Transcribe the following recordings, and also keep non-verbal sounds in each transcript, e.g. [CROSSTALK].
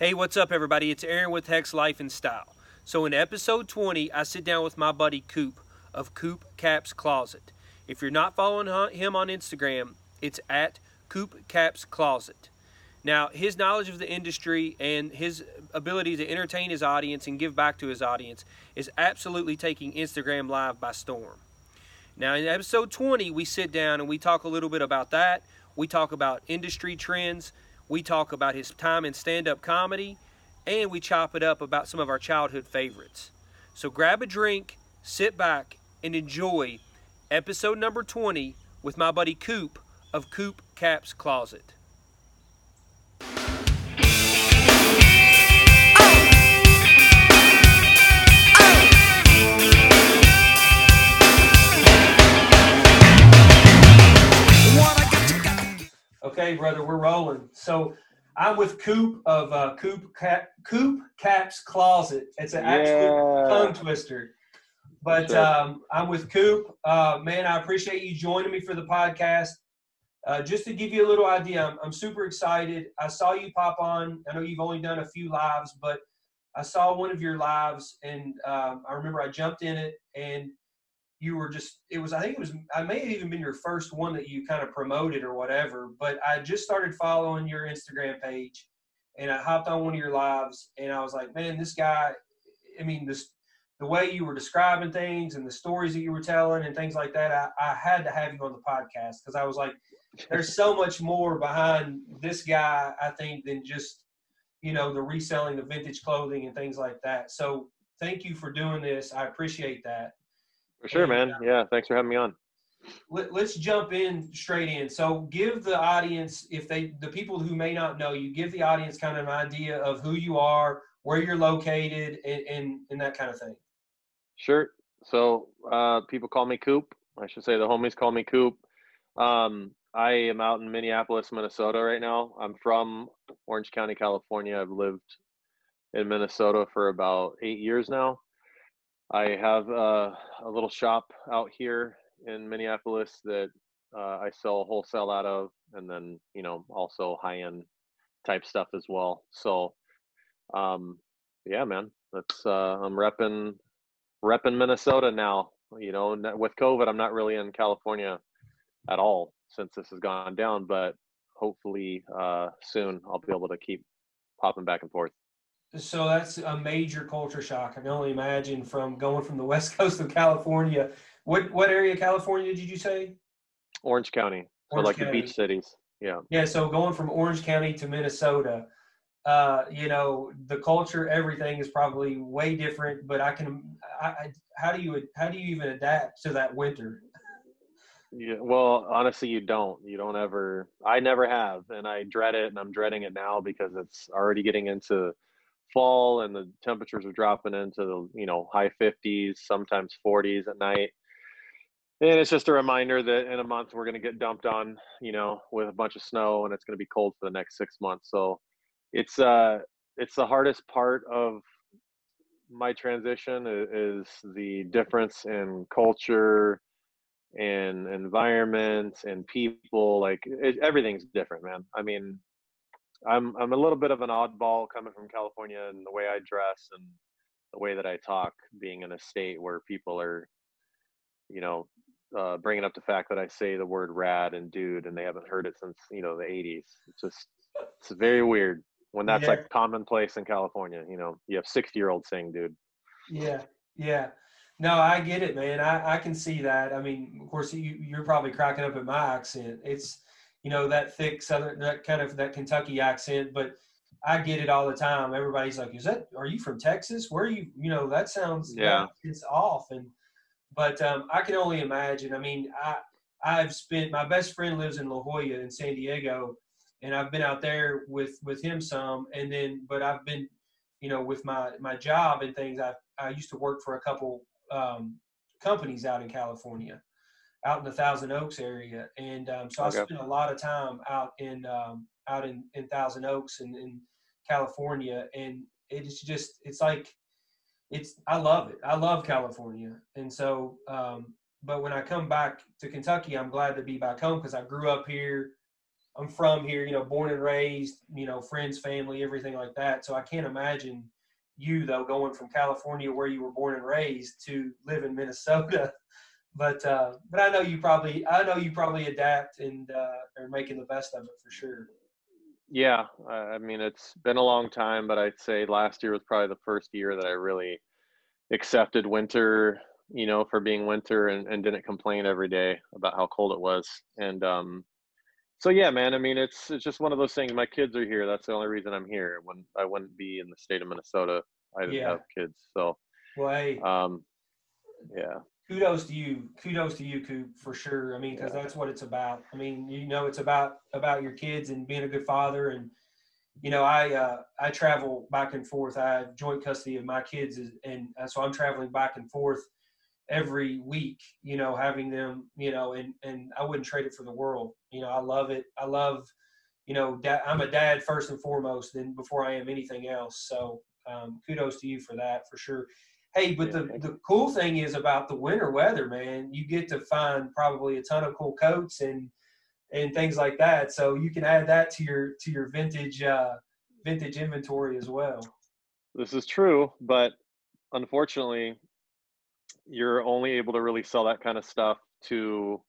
Hey, what's up, everybody? It's Aaron with Hex Life and Style. So, in episode 20, I sit down with my buddy Coop of Coop Caps Closet. If you're not following him on Instagram, it's at Coop Caps Closet. Now, his knowledge of the industry and his ability to entertain his audience and give back to his audience is absolutely taking Instagram Live by storm. Now, in episode 20, we sit down and we talk a little bit about that. We talk about industry trends, we talk about his time in stand up comedy, and we chop it up about some of our childhood favorites. So grab a drink, sit back, and enjoy episode number 20 with my buddy Coop of Coop Caps Closet. Okay, brother, we're rolling. So I'm with Coop of uh, Coop Cap, Coop Caps Closet. It's an actual tongue twister. But um, I'm with Coop. Uh, man, I appreciate you joining me for the podcast. Uh, just to give you a little idea, I'm, I'm, super excited. I saw you pop on. I know you've only done a few lives, but I saw one of your lives, and um, I remember I jumped in it, and you were just it was i think it was i may have even been your first one that you kind of promoted or whatever but i just started following your instagram page and i hopped on one of your lives and i was like man this guy i mean this the way you were describing things and the stories that you were telling and things like that i, I had to have you on the podcast because i was like there's so [LAUGHS] much more behind this guy i think than just you know the reselling of vintage clothing and things like that. So thank you for doing this i appreciate that for sure, man. Uh, yeah, thanks for having me on. Let, us jump in straight in. So, give the audience, if they, the people who may not know you, give the audience kind of an idea of who you are, where you're located, and and, and that kind of thing. Sure. So, uh, people call me Coop. I should say the homies call me Coop. Um, I am out in Minneapolis, Minnesota right now. I'm from Orange County, California. I've lived in Minnesota for about eight years now. I have uh, a little shop out here in Minneapolis that uh, I sell wholesale out of, and then you know also high end type stuff as well. So, um, yeah, man, that's uh, I'm repping repping Minnesota now. You know, with COVID, I'm not really in California at all since this has gone down, but hopefully uh, soon I'll be able to keep popping back and forth. So that's a major culture shock. I can only imagine from going from the [LAUGHS] west coast of California. What what area of California did you say? Orange County. Orange so like County. the beach cities. Yeah. Yeah. So going from Orange County to Minnesota, uh, you know, the culture, everything is probably way different. But I can, I, I, how do you how do you even adapt to that winter? Yeah, well, honestly, you don't. You don't ever. I never have, and I dread it, and I'm dreading it now because it's already getting into fall and the temperatures are dropping into the you know high 50s sometimes 40s at night. And it's just a reminder that in a month we're going to get dumped on you know with a bunch of snow and it's going to be cold for the next six months. So it's uh it's the hardest part of my transition is the difference in culture and environment and people. Like it, everything's different man. I mean I'm I'm a little bit of an oddball coming from California and the way I dress and the way that I talk, being in a state where people are, you know, uh, bringing up the fact that I say the word rad and dude and they haven't heard it since you know the 80s. It's just it's very weird when that's yeah. like commonplace in California. You know, you have 60 year olds saying dude. Yeah, yeah. No, I get it, man. I, I can see that. I mean, of course, you, you're probably cracking up at my accent. It's you know that thick southern that kind of that Kentucky accent, but I get it all the time. Everybody's like, "Is that? Are you from Texas? Where are you? You know, that sounds yeah, it's off." And but um, I can only imagine. I mean, I I've spent my best friend lives in La Jolla in San Diego, and I've been out there with with him some, and then but I've been, you know, with my my job and things. I I used to work for a couple um, companies out in California, out in the Thousand Oaks area, and um, so okay. I spent a lot of time out in um, out in, in Thousand Oaks and in California, and it's just it's like it's I love it. I love California, and so um, but when I come back to Kentucky, I'm glad to be back home because I grew up here. I'm from here, you know, born and raised, you know, friends, family, everything like that. So I can't imagine you though going from California where you were born and raised to live in Minnesota. But uh, but I know you probably I know you probably adapt and uh, are making the best of it for sure. Yeah, I mean it's been a long time, but I'd say last year was probably the first year that I really accepted winter, you know, for being winter and, and didn't complain every day about how cold it was. And um, so yeah, man, I mean it's it's just one of those things. My kids are here. That's the only reason I'm here. When I wouldn't be in the state of Minnesota, I didn't yeah. have kids. So well, hey, um, yeah kudos to you kudos to you coop for sure. I mean because that's what it's about. I mean you know it's about about your kids and being a good father. And you know i uh, i travel back and forth. I have joint custody of my kids and so i'm traveling back and forth every week you know having them you know and and i wouldn't trade it for the world. You know i love it. I love you know da- i'm a dad first and foremost then before i am anything else. So um, kudos to you for that for sure Hey, but yeah, the, the cool thing is about the winter weather, man, you get to find probably a ton of cool coats and and things like that. So you can add that to your to your vintage uh, vintage inventory as well. This is true, but unfortunately, you're only able to really sell that kind of stuff to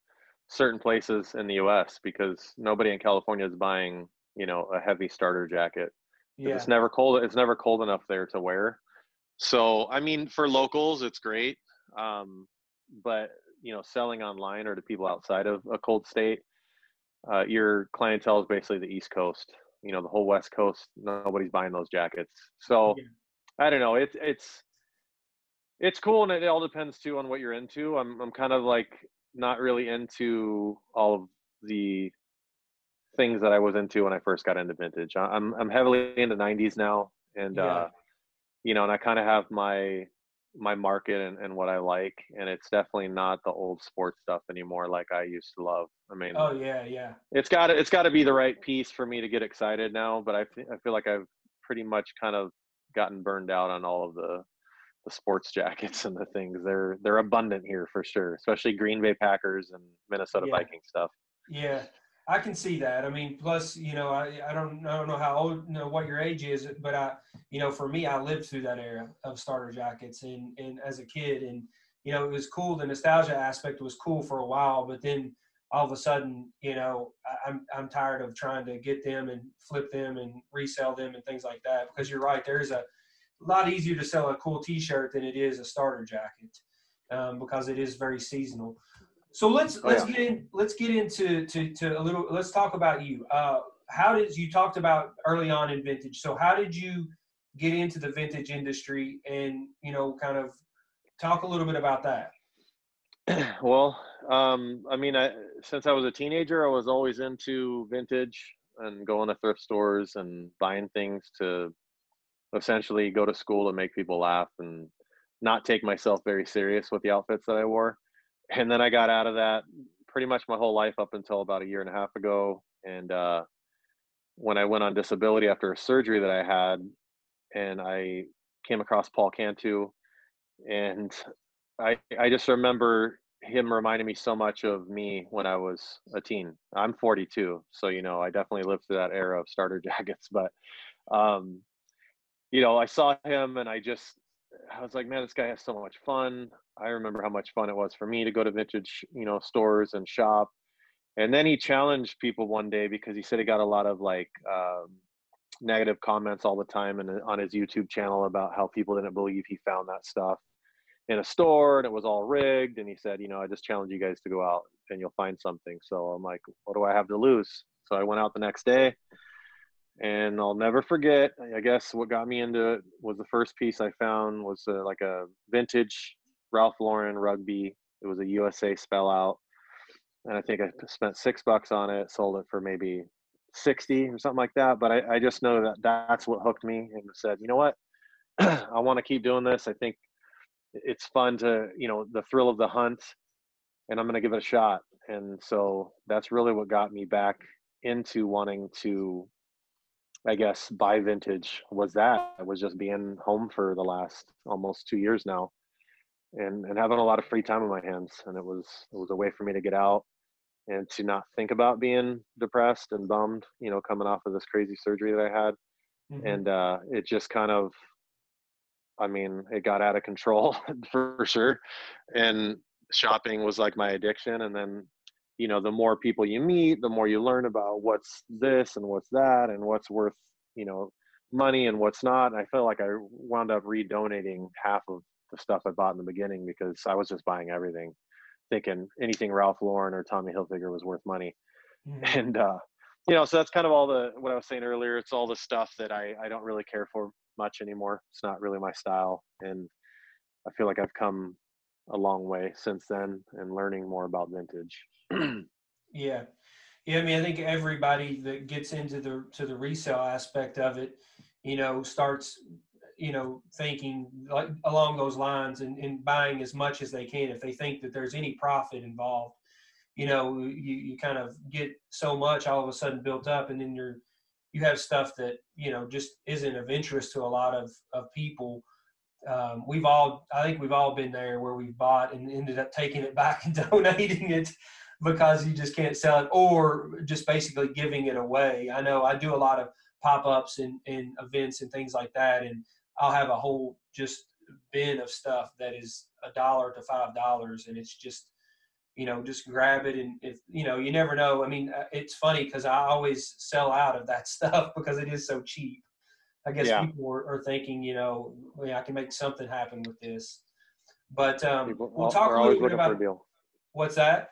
certain places in the U.S. because nobody in California is buying, you know, a heavy starter jacket. Yeah. It's never cold. It's never cold enough there to wear. So, I mean, for locals, it's great. Um, but, you know, selling online or to people outside of a cold state, uh, your clientele is basically the East Coast. You know, the whole West Coast, nobody's buying those jackets. So, yeah. I don't know. It's it's it's cool, and it all depends too on what you're into. I'm I'm kind of like not really into all of the things that I was into when I first got into vintage. I'm I'm heavily into 90s now, and yeah. uh, you know, and I kind of have my my market and, and what I like, and it's definitely not the old sports stuff anymore like I used to love. I mean, oh yeah, yeah. It's got to it's got to be the right piece for me to get excited now, but I I feel like I've pretty much kind of gotten burned out on all of the the sports [LAUGHS] jackets and the things. They're they're abundant here for sure, especially Green Bay Packers and Minnesota yeah. Viking stuff. Yeah, I can see that. I mean, plus, you know, I, I don't I don't know how old, you know, what your age is, but I, you know, for me, I lived through that era of starter jackets and and as a kid, and you know, it was cool. The nostalgia aspect was cool for a while, but then all of a sudden, you know, I, I'm I'm tired of trying to get them and flip them and resell them and things like that. Because you're right, there's a, lot easier to sell a cool T-shirt than it is a starter jacket um, because it is very seasonal. So let's oh, let's yeah. get in let's get into to, to a little let's talk about you. Uh, how did you talked about early on in vintage? So how did you get into the vintage industry and you know kind of talk a little bit about that? [CLEARS THROAT] Well, um, I mean, I, since I was a teenager, I was always into vintage and going to thrift stores and buying things to essentially go to school and make people laugh and not take myself very serious with the outfits that I wore and then I got out of that pretty much my whole life up until about a year and a half ago. And uh, when I went on disability after a surgery that I had, and I came across Paul Cantu, and I I just remember him reminding me so much of me when I was a teen. I'm 42, so you know I definitely lived through that era of starter [LAUGHS] jackets. But um, you know, I saw him and I just I was like, man, this guy has so much fun. I remember how much fun it was for me to go to vintage, you know, stores and shop. And then he challenged people one day because he said he got a lot of like um, negative comments all the time and on his YouTube channel about how people didn't believe he found that stuff in a store and it was all rigged. And he said, you know, I just challenge you guys to go out and you'll find something. So I'm like, what do I have to lose? So I went out the next day and I'll never forget. I guess what got me into it was the first piece I found was uh, like a vintage Ralph Lauren rugby. It was a USA spell out, and I think I spent six bucks on it. Sold it for maybe sixty or something like that. But I, I just know that that's what hooked me and said, you know what, [CLEARS THROAT] I want to keep doing this. I think it's fun to you know the thrill of the hunt, and I'm going to give it a shot. And so that's really what got me back into wanting to I guess buy vintage was that. It was just being home for the last almost two years now and and having a lot of free time on my hands and it was it was a way for me to get out and to not think about being depressed and bummed, you know, coming off of this crazy surgery that I had. Mm-hmm. And uh, it just kind of, I mean, it got out of control [LAUGHS] for sure. And shopping was like my addiction. And then, you know, the more people you meet, the more you learn about what's this and what's that and what's worth, you know, money and what's not. And I feel like I wound up redonating half of the stuff I bought in the beginning because I was just buying everything, thinking anything Ralph Lauren or Tommy Hilfiger was worth money. Mm-hmm. [LAUGHS] And uh, you know, so that's kind of all the what I was saying earlier. It's all the stuff that I I don't really care for much anymore. It's not really my style, and I feel like I've come a long way since then and learning more about vintage. [CLEARS THROAT] yeah. Yeah, I mean, I think everybody that gets into the to the resale aspect of it, you know, starts, you know, thinking like along those lines and, and buying as much as they can if they think that there's any profit involved. You know, you, you kind of get so much all of a sudden built up, and then you're you have stuff that you know just isn't of interest to a lot of of people. Um, we've all, I think we've all been there where we've bought and ended up taking it back [LAUGHS] and donating it because you just can't sell it or just basically giving it away. I know I do a lot of pop ups and, and events and things like that, and I'll have a whole just bin of stuff that is a dollar to five dollars, and it's just you know just grab it and if you know you never know i mean uh, it's funny because i always sell out of that [LAUGHS] stuff because it is so cheap i guess yeah. people are, are, thinking you know well, yeah, i can make something happen with this but um, people, we'll talk a little bit about what's that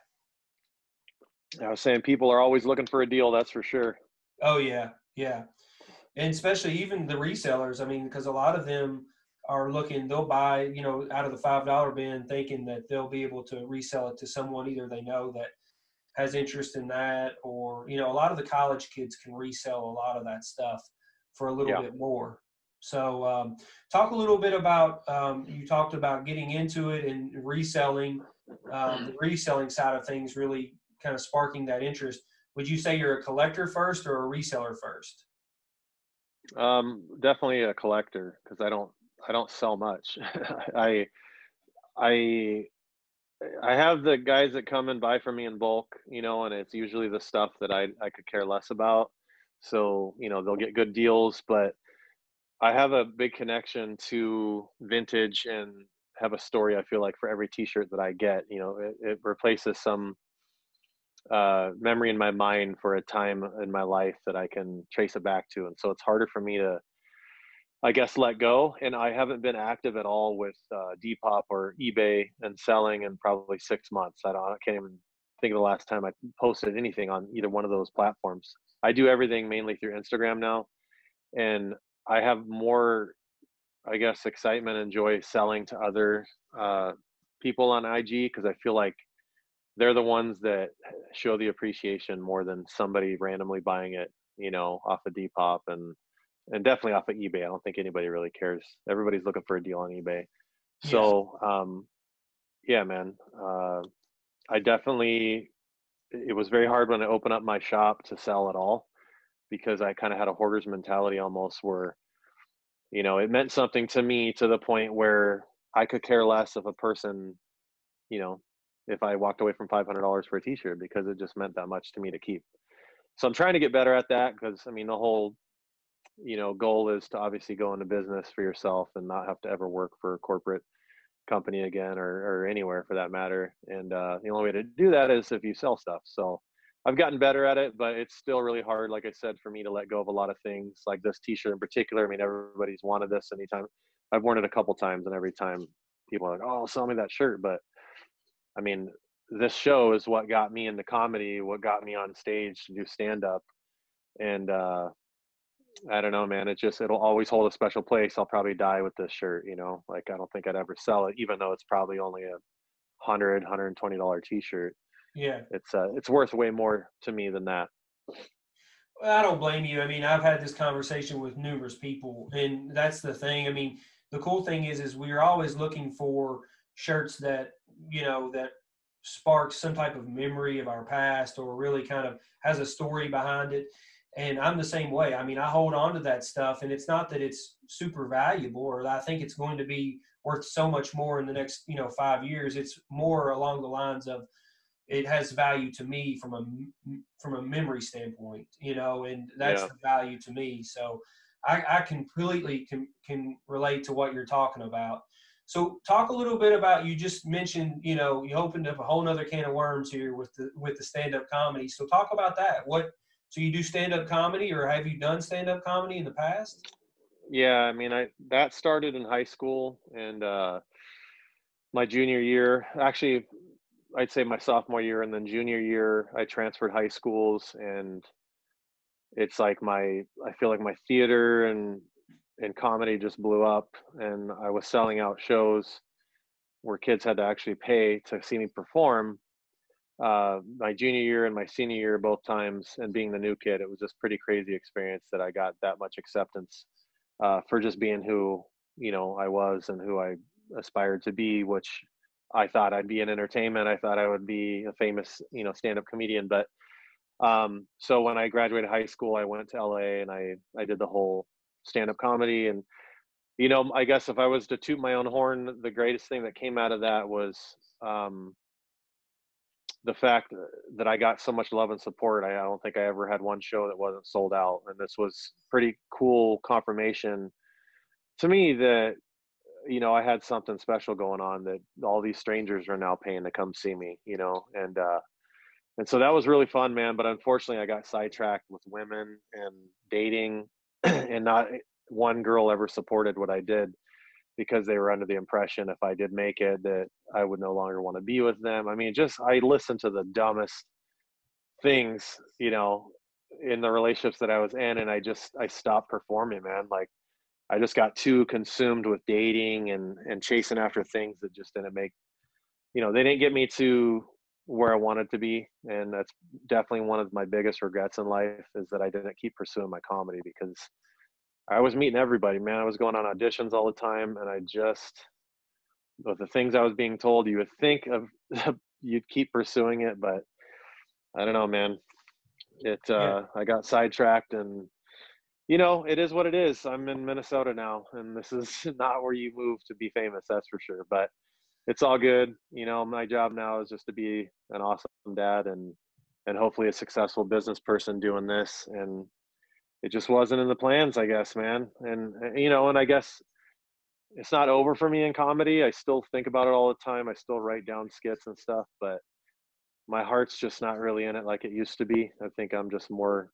I was saying people are always looking for a deal. That's for sure. Oh yeah, yeah, and especially even the resellers. I mean, because a lot of them are looking. They'll buy, you know, out of the five dollar bin, thinking that they'll be able to resell it to someone either they know that has interest in that, or you know, a lot of the college kids can resell a lot of that stuff for a little yeah. bit more. So, um, talk a little bit about. Um, you talked about getting into it and reselling. Um, the reselling side of things really kind of sparking that interest. Would you say you're a collector first or a reseller first? Um, definitely a collector because I don't I don't sell much. [LAUGHS] I I I have the guys that come and buy from me in bulk, you know, and it's usually the stuff that I I could care less about. So you know they'll get good deals, but I have a big connection to vintage and have a story. I feel like for every T-shirt that I get, you know, it, it replaces some uh, memory in my mind for a time in my life that I can trace it back to. And so it's harder for me to, I guess, let go. And I haven't been active at all with uh, Depop or eBay and selling in probably six months. I don't, I can't even think of the last time I posted anything on either one of those platforms. I do everything mainly through Instagram now. And I have more, I guess, excitement and joy selling to other uh, people on IG because I feel like they're the ones that show the appreciation more than somebody randomly buying it, you know, off of Depop and and definitely off of eBay. I don't think anybody really cares. Everybody's looking for a deal on eBay. So, yes. um, yeah, man, uh, I definitely. It was very hard when I opened up my shop to sell at all, because I kind of had a hoarder's mentality almost, where, you know, it meant something to me to the point where I could care less if a person, you know, if I walked away from $500 for a t-shirt because it just meant that much to me to keep. So I'm trying to get better at that because I mean the whole you know goal is to obviously go into business for yourself and not have to ever work for a corporate company again or, or anywhere for that matter. And uh, the only way to do that is if you sell stuff. So I've gotten better at it, but it's still really hard, like I said, for me to let go of a lot of things like this t-shirt in particular. I mean, everybody's wanted this anytime. I've worn it a couple times and every time people are like, oh, sell me that shirt. But I mean, this show is what got me into comedy, what got me on stage to do stand up. And uh I don't know, man. It just it'll always hold a special place. I'll probably die with this shirt, you know. Like I don't think I'd ever sell it, even though it's probably only a hundred, hundred and twenty dollar t shirt. Yeah. It's uh it's worth way more to me than that. Well, I don't blame you. I mean, I've had this conversation with numerous people, and that's the thing. I mean, the cool thing is, is we're always looking for shirts that you know that sparks some type of memory of our past or really kind of has a story behind it and i'm the same way i mean i hold on to that stuff and it's not that it's super valuable or i think it's going to be worth so much more in the next you know five years it's more along the lines of it has value to me from a from a memory standpoint, you know, and that's yeah. the value to me. So I, I completely can can relate to what you're talking about. So talk a little bit about you just mentioned, you know, you opened up a whole nother can of worms here with the with the stand up comedy. So talk about that. What so you do stand up comedy or have you done stand up comedy in the past? Yeah, I mean I that started in high school and uh my junior year. Actually I'd say my sophomore year and then junior year I transferred high schools and it's like my I feel like my theater and and comedy just blew up and I was selling out shows where kids had to actually pay to see me perform uh, my junior year and my senior year both times and being the new kid it was just pretty crazy experience that I got that much acceptance uh, for just being who you know I was and who I aspired to be which I thought I'd be in entertainment. I thought I would be a famous you know stand-up comedian. But um, so when I graduated high school, I went to LA and I I did the whole stand up comedy. And you know I guess if I was to toot my own horn, the greatest thing that came out of that was um, the fact that I got so much love and support. I, I don't think I ever had one show that wasn't sold out, and this was pretty cool confirmation to me that you know I had something special going on that all these strangers are now paying to come see me. You know, and uh, and so that was really fun, man. But unfortunately, I got sidetracked with women and dating, [CLEARS THROAT] and not one girl ever supported what I did because they were under the impression if I did make it that I would no longer want to be with them. I mean, just I listened to the dumbest things, you know, in the relationships that I was in, and I just I stopped performing, man. Like I just got too consumed with dating and and chasing after things that just didn't make, you know, they didn't get me to where I wanted to be, and that's definitely one of my biggest regrets in life is that I didn't keep pursuing my comedy because I was meeting everybody, man. I was going on auditions all the time, and I just with the things I was being told, you would think of [LAUGHS] you'd keep pursuing it, but I don't know, man. It uh, yeah. I got sidetracked, and you know, it is what it is. I'm in Minnesota now, and this is [LAUGHS] not where you move to be famous, that's for sure. But it's all good. You know, my job now is just to be an awesome dad and and hopefully a successful business person doing this. And it just wasn't in the plans, I guess, man. And you know, and I guess it's not over for me in comedy. I still think about it all the time. I still write down skits and stuff, but my heart's just not really in it like it used to be. I think I'm just more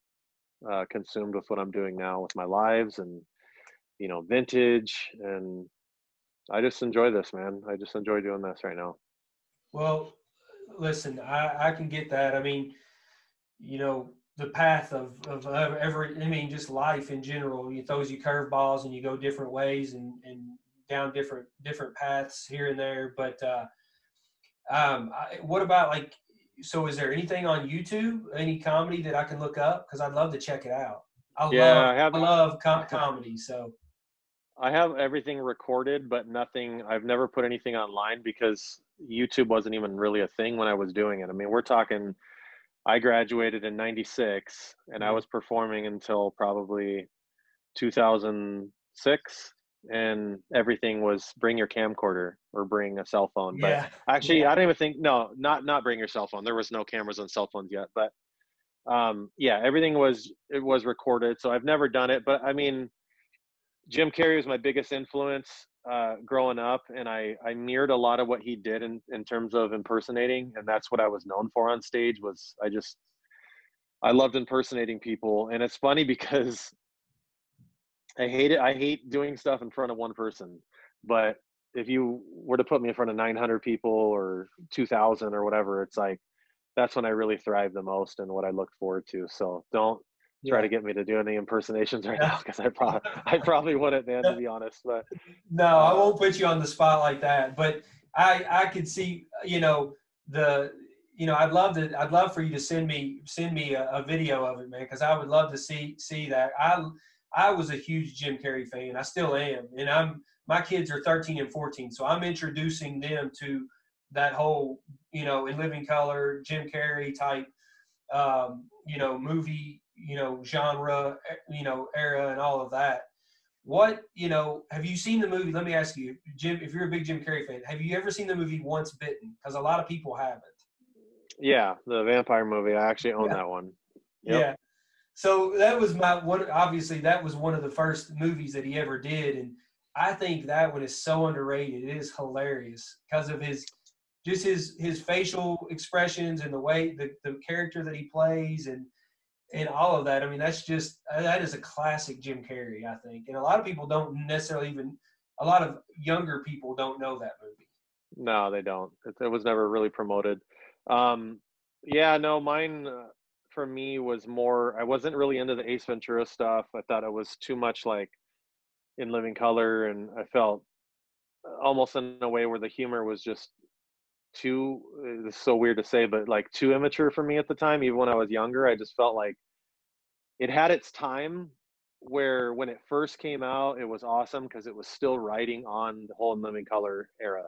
uh, consumed with what I'm doing now with my lives and you know vintage and I just enjoy this, man. I just enjoy doing this right now. Well, listen, I, I can get that. I mean, you know, the path of, of every, I mean, just life in general, you throws you curveballs and you go different ways and, and down different, different paths here and there. But, uh, um, I, what about like, so is there anything on YouTube, any comedy that I can look up? Cause I'd love to check it out. I yeah, love, I, have, I love com- [LAUGHS] comedy. So I have everything recorded, but nothing. I've never put anything online because YouTube wasn't even really a thing when I was doing it. I mean, we're talking. I graduated in '96, and I mm-hmm. was performing until probably 2006, and everything was bring your camcorder or bring a cell phone. Yeah. But actually, yeah. I don't even think no, not not bring your cell phone. There was no cameras on cell phones yet, but um, yeah, everything was it was recorded. So I've never done it, but I mean Jim Carrey was my biggest influence uh, growing up, and I I mirrored a lot of what he did in in terms of impersonating, and that's what I was known for on stage. Was I just I loved impersonating people, and it's funny [LAUGHS] because I hate it. I hate doing stuff in front of one person, but if you were to put me in front of 900 people or 2000 or whatever it's like that's when i really thrive the most and what i look forward to so don't yeah. try to get me to do any impersonations right now because I probably I [LAUGHS] probably wouldn't, man, to be honest. But no, I won't put you on the spot like that. But I I could see you know the you know I'd love to I'd love for you to send me send me a, a video of it, man, because I would love to see see that. I I was a huge Jim Carrey fan. I still am, and I'm my kids are 13 and 14, so I'm introducing them to that whole you know in living color Jim Carrey type um, you know movie you know genre eh, you know era and all of that what you know have you seen the movie let me ask you jim if you're a big jim carrey fan have you ever seen the movie once bitten because a lot of people haven't Yeah, the vampire movie. I actually own yeah. that one. Yep. Yeah. So that was my one. Obviously, that was one of the first movies that he ever did, and I think that one is so underrated. It is hilarious because of his just his his facial expressions and the way the, the character that he plays and and all of that. I mean, that's just that is a classic Jim Carrey, I think. And a lot of people don't necessarily even a lot of younger people don't know that movie. No, they don't. It, it was never really promoted. Um, yeah, no, mine uh, for me was more. I wasn't really into the Ace Ventura stuff. I thought it was too much like in Living Color, and I felt uh, almost in a way where the humor was just too uh, it's so weird to say but like too immature for me at the time even when i was younger i just felt like it had its time where when it first came out it was awesome because it was still riding on the whole living color era.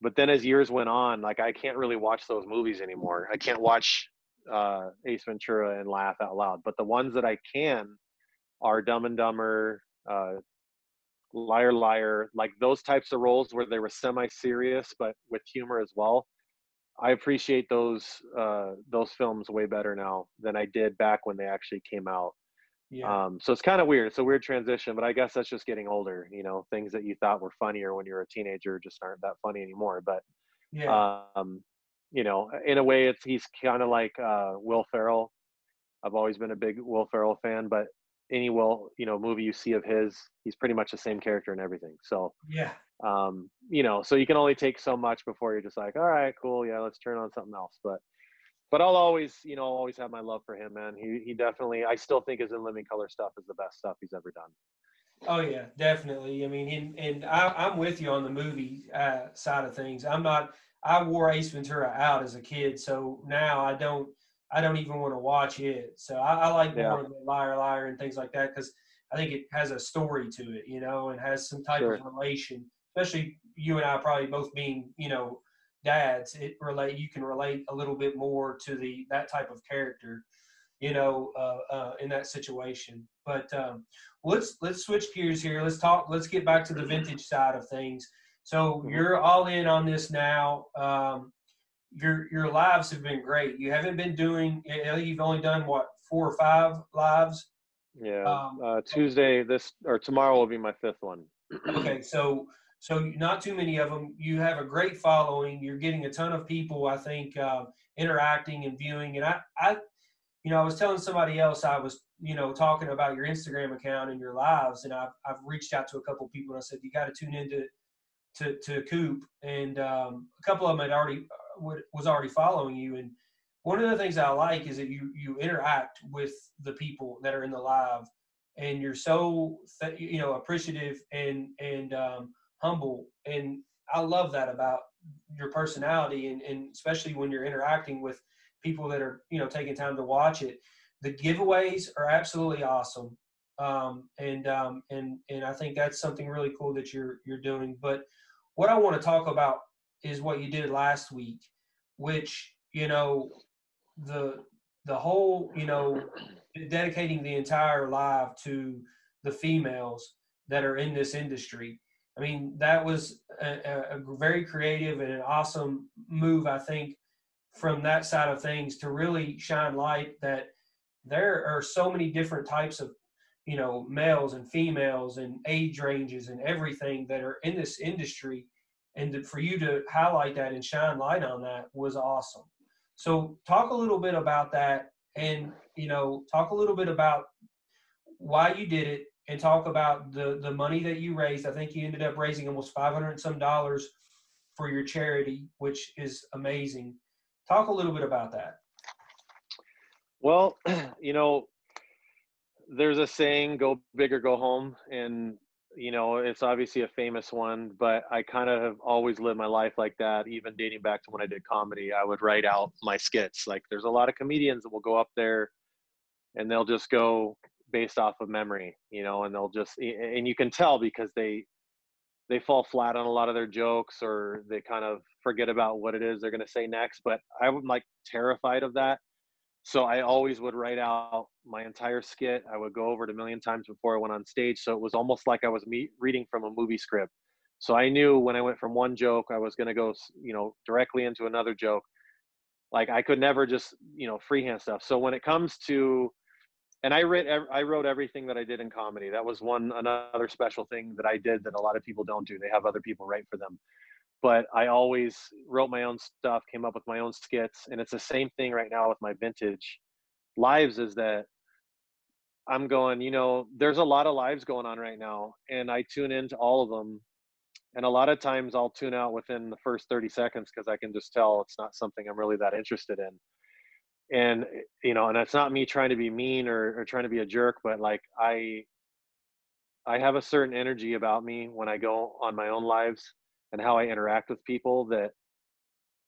But then as years went on like i can't really watch those movies anymore. I can't watch uh, ace ventura and laugh out loud but the ones that i can are dumb and dumber uh, liar liar like those types of roles where they were semi-serious but with humor as well. I appreciate those uh those films way better now than i did back when they actually came out. Yeah. um so it's kind of weird it's a weird transition but i guess that's just getting older you know things that you thought were funnier when you were a teenager just aren't that funny anymore but yeah. um you know in a way it's he's kind of like uh will ferrell. I've always been a big will ferrell fan but any well you know movie you see of his he's pretty much the same character and everything. So yeah. um you know so you can only take so much before you're just like all right cool yeah let's turn on something else. But but i'll always you know always have my love for him man. He he definitely i still think his in living color stuff is the best stuff he's ever done. Oh yeah definitely. I mean and, and I, i'm with you on the movie uh, side of things. I'm not i wore ace ventura out as a kid so now i don't I don't even want to watch it. So I, I like yeah. more of the liar liar and things like that because I think it has a story to it, you know, and has some type sure. of relation. Especially you and I probably both being, you know, dads. It relate you can relate a little bit more to the that type of character, you know, uh, uh, in that situation. But um, let's let's switch gears here. Let's talk. Let's get back to the vintage side of things. So mm-hmm. you're all in on this now. Um, your your lives have been great. You haven't been doing. You've only done what four or five lives. Yeah. Um, uh, Tuesday this or tomorrow will be my fifth one. okay, so so not too many of them. You have a great following. You're getting a ton of people. I think uh, interacting and viewing. And I I you know I was telling somebody else I was you know talking about your Instagram account and your lives, and I've I've reached out to a couple people and I said you got to tune into to to Coop, and um, a couple of them had already was already following you. And one of the things I like is that you you interact with the people that are in the live, and you're so you know appreciative and and um, humble. And I love that about your personality, and, and especially when you're interacting with people that are you know taking time to watch it. The giveaways are absolutely awesome. Um, and um, and and I think that's something really cool that you're you're doing. But what I want to talk about is what you did last week, which you know the the whole you know dedicating the entire live to the females that are in this industry. I mean, that was a, a, very creative and an awesome move, I think, from that side of things to really shine light that there are so many different types of, you know, males and females and age ranges and everything that are in this industry and for you to highlight that and shine light on that was awesome. So talk a little bit about that and you know talk a little bit about why you did it and talk about the the money that you raised. I think you ended up raising almost 500 some dollars for your charity which is amazing. Talk a little bit about that. Well [CLEARS THROAT] you know there's a saying go big or go home. And you know, it's obviously a famous one, but I kind of have always lived my life like that, even dating back to when I did comedy. I would write out my skits. Like, there's a lot of comedians that will go up there and they'll just go based off of memory, you know, and they'll just, and you can tell because they, they fall flat on a lot of their jokes or they kind of forget about what it is they're going to say next. But I'm like terrified of that so I always would write out my entire skit. I would go over it a million times before I went on stage. So it was almost like I was me- reading from a movie script. So I knew when I went from one joke, I was going to go, you know, directly into another joke. like I could never just you know freehand stuff. So when it comes to and I wrote I wrote everything that I did in comedy. That was one another special thing that I did that a lot of people don't do. They have other people write for them. But I always wrote my own stuff, came up with my own skits, and it's the same thing right now with my vintage lives. Is that I'm going, you know, there's a lot of lives going on right now, and I tune into all of them. And a lot of times I'll tune out within the first 30 seconds because I can just tell it's not something I'm really that interested in and eh, you know and it's not me trying to be mean or, or trying to be a jerk but like i i have a certain energy about me when i go on my own lives and how i interact with people that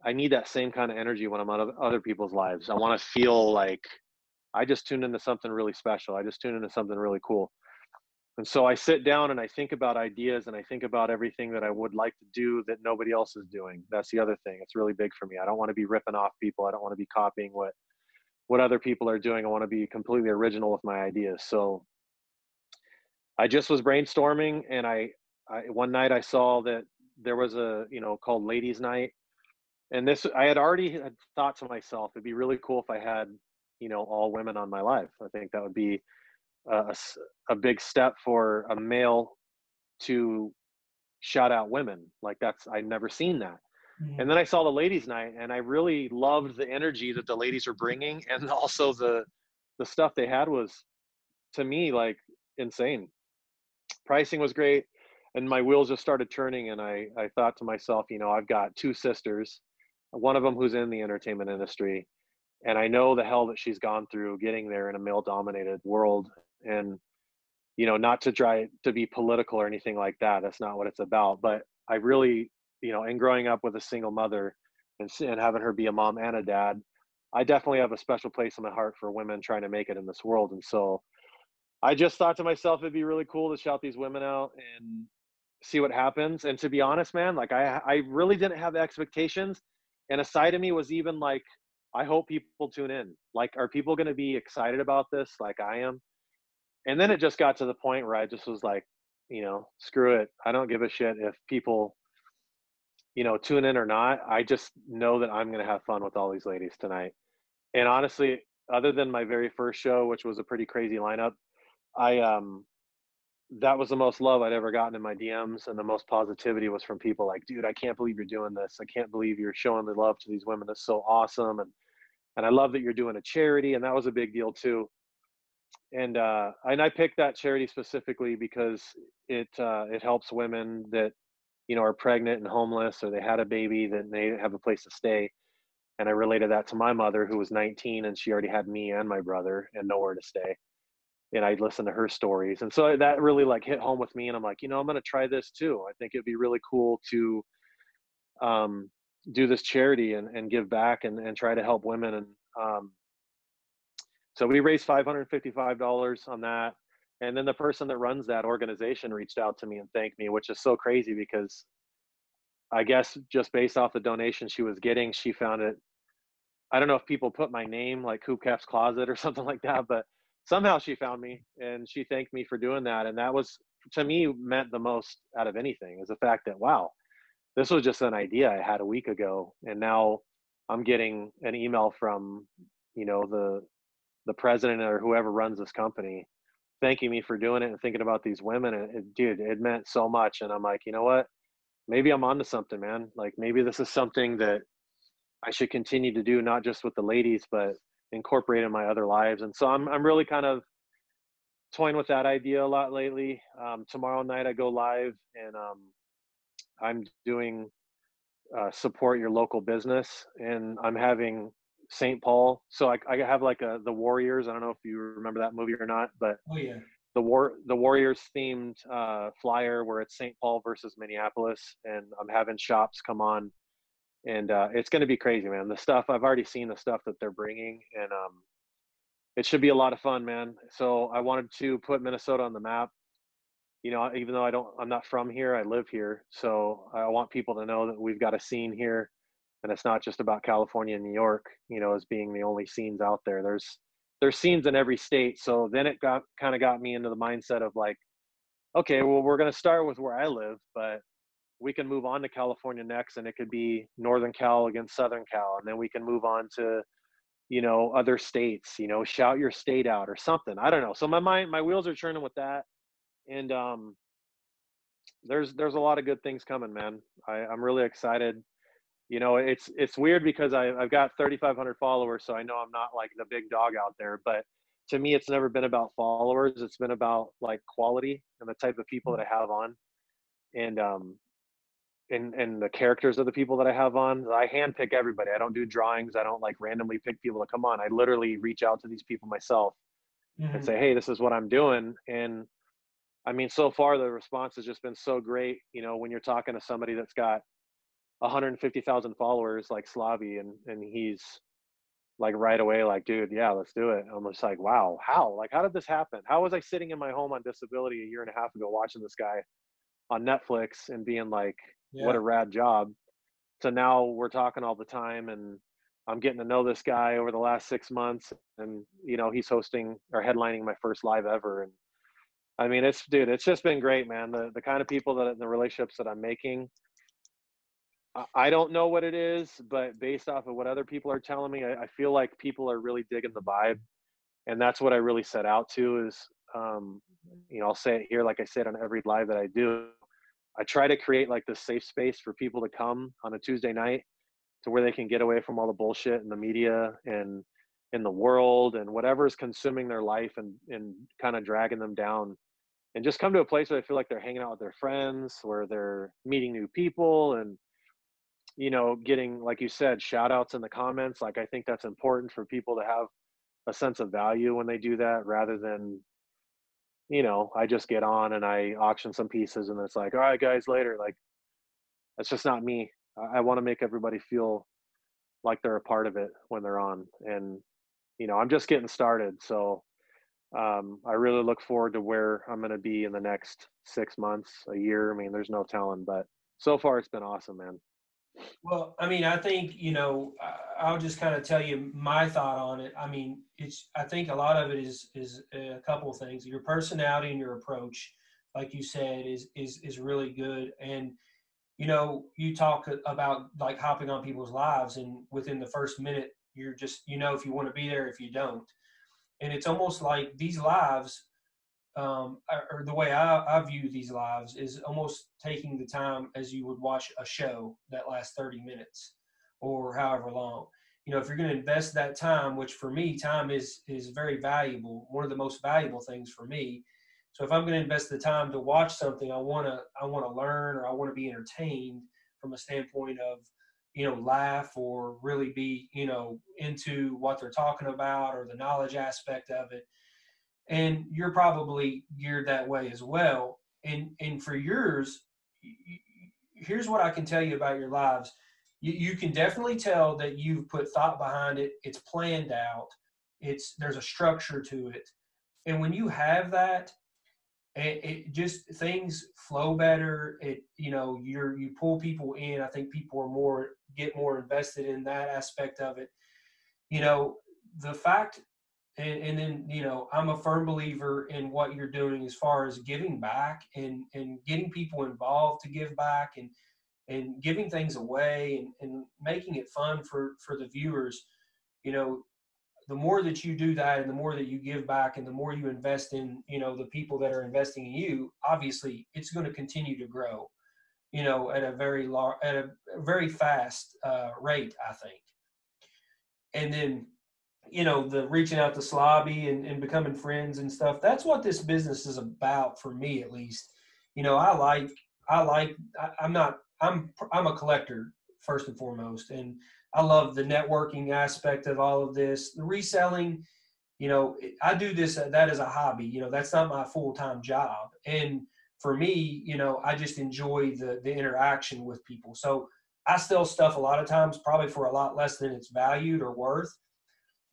i need that same kind of energy when i'm on other people's lives. I want to feel like i just tuned into something really special. I just tuned into something really cool. And so i sit down and i think about ideas and i think about everything that i would like to do that nobody else is doing. That's the other thing. It's really big for me. I don't want to be ripping off people. I don't want to be copying what what other people are doing. I want to be completely original with my ideas. So I just was brainstorming and I, I one night I saw that there was a, you know, called ladies night. And this, I had already had thought to myself, it'd be really cool if I had, you know, all women on my life I think that would be a, a big step for a male to shout out women. Like that's, I'd never seen that. Mm-hmm. And then I saw the ladies' night, and I really loved the energy that the ladies were bringing, [LAUGHS] and also the the stuff they had was, to me, like insane. Pricing was great, and my wheels just started turning. And I I thought to myself, you know, I've got two sisters, one of them who's in the entertainment industry, and I know the hell that she's gone through getting there in a male-dominated world, and you know, not to try to be political or anything like that. That's not what it's about. But I really you know, and growing up with a single mother and, and having her be a mom and a dad, I definitely have a special place in my heart for women trying to make it in this world. And so I just thought to myself, it'd be really cool to shout these women out and see what happens. And to be honest, man, like I, I really didn't have expectations. And a side of me was even like, I hope people tune in. Like, are people going to be excited about this like I am? And then it just got to the point where I just was like, you know, screw it. I don't give a shit if people you know, tune in or not, I just know that I'm going to have fun with all these ladies tonight. And honestly, other than my very first show, which was a pretty crazy lineup, I um that was the most love I'd ever gotten in my DMs and the most positivity was from people like, dude, I can't believe you're doing this. I can't believe you're showing the love to these women. That's so awesome. And and I love that you're doing a charity. And that was a big deal too. And uh and I picked that charity specifically because it uh it helps women that you know, are pregnant and homeless or they had a baby, then they have a place to stay. And I related that to my mother, who was 19 and she already had me and my brother and nowhere to stay. And I listened to her stories. And so that really like hit home with me. And I'm like, you know, I'm going to try this too. I think it'd be really cool to um, do this charity and, and give back and, and try to help women. And um, so we raised $555 on that and then the person that runs that organization reached out to me and thanked me which is so crazy because i guess just based off the donation she was getting she found it i don't know if people put my name like Coop Cap's closet or [LAUGHS] something like that but somehow she found me and she thanked me for doing that and that was to me meant the most out of anything is the fact that wow this was just an idea i had a week ago and now i'm getting an email from you know the the president or whoever runs this company thanking me for doing it and thinking about these women. And it, dude, it meant so much. And I'm like, you know what? Maybe I'm onto something, man. Like maybe this is something that I should continue to do, not just with the ladies, but incorporate in my other lives. And so I'm I'm really kind of toying with that idea a lot lately. Um, tomorrow night I go live and um, I'm doing uh, support your local business, and I'm having St. Paul. So I, I have like a the Warriors. I don't know if you remember that movie or not, but oh yeah, the war the Warriors themed uh, flyer where it's St. Paul versus Minneapolis, and I'm having shops come on, and uh, it's going to be crazy, man. The stuff I've already seen the stuff that they're bringing, and um, it should be a lot of fun, man. So I wanted to put Minnesota on the map. You know, even though I don't, I'm not from here. I live here, so I want people to know that we've got a scene here and it's not just about California and New York, you know, as being the only scenes out there. There's there's scenes in every state. So then it got kind of got me into the mindset of like, okay, well, we're going to start with where I live, but we can move on to California next, and it could be Northern Cal against Southern Cal, and then we can move on to, you know, other states. You know, shout your state out or something. I don't know. So my mind, my wheels are turning with that, and um, there's there's a lot of good things coming, man. I, I'm really excited. You know, it's it's weird because I, I've got 3,500 followers, so I know I'm not like the big dog out there, but to me, it's never been about followers. It's been about like quality and the type of people that I have on, and um, and and the characters of the people that I have on. I handpick everybody. I don't do drawings. I don't like randomly pick people to come on. I literally reach out to these people myself mm-hmm. and say, "Hey, this is what I'm doing." And I mean, so far the response has just been so great. You know, when you're talking to somebody that's got 150,000 followers like Slavi, and and he's like right away, like, dude, yeah, let's do it. I'm just like, wow, how? Like, how did this happen? How was I sitting in my home on disability a year and a half ago watching this guy on Netflix and being like, yeah. what a rad job? So now we're talking all the time and I'm getting to know this guy over the last six months and, you know, he's hosting or headlining my first live ever. And I mean, it's, dude, it's just been great, man. The, the kind of people that the relationships that I'm making, I don't know what it is, but based off of what other people are telling me, I, I, feel like people are really digging the vibe, and that's what I really set out to. Is um, you know, I'll say it here, like I said on every live that I do. I try to create like this safe space for people to come on a Tuesday night to where they can get away from all the bullshit in the media and in the world and whatever is consuming their life and and kind of dragging them down and just come to a place where they feel like they're hanging out with their friends, where they're meeting new people and you know, getting, like you said, shout outs in the comments. Like, I think that's important for people to have a sense of value when they do that rather than, you know, I just get on and I auction some pieces and it's like, all right, guys, later. Like, that's just not me. I, I want to make everybody feel like they're a part of it when they're on. And, you know, I'm just getting started. So, um, I really look forward to where I'm going to be in the next six months, a year. I mean, there's no telling, but so far it's been awesome, man. Well, I mean, I think you know, I'll just kind of tell you my thought on it. I mean, it's I think a lot of it is is uh, a couple of things. Your personality and your approach, like you said, is is is really good. And you know, you talk about like hopping on people's lives, and within the first minute, you're just you know if you want to be there, if you don't. And it's almost like these lives um, or the way I, I, view these lives is almost taking the time as you would watch a show that lasts 30 minutes or however long. You know, if you're going to invest that time, which for me, time is is very valuable, one of the most valuable things for me. So if I'm going to invest the time to watch something, I want to I want to learn or I want to be entertained from a standpoint of you know laugh or really be you know into what they're talking about or the knowledge aspect of it and you're probably geared that way as well. And and for yours here's what i can tell you about your lives. You, you can definitely tell that you've put thought behind it. It's planned out. It's there's a structure to it. And when you have that it, it just things flow better. It you know you're you pull people in. I think people are more get more invested in that aspect of it. You know the fact and, and then you know i'm a firm believer in what you're doing as far as giving back and and getting people involved to give back and and giving things away and, and making it fun for for the viewers. You know the more that you do that and the more that you give back and the more you invest in you know the people that are investing in you obviously it's going to continue to grow you know at a very large at a very fast uh, rate i think. And then you know the reaching out to Slobby and, and becoming friends and stuff. That's what this business is about for me, at least. You know, I like I like I, I'm not I'm I'm a collector first and foremost, and I love the networking aspect of all of this. The reselling, you know, I do this that as a hobby. You know, that's not my full time job, and for me, you know, I just enjoy the the interaction with people. So I sell stuff a lot of times, probably for a lot less than it's valued or worth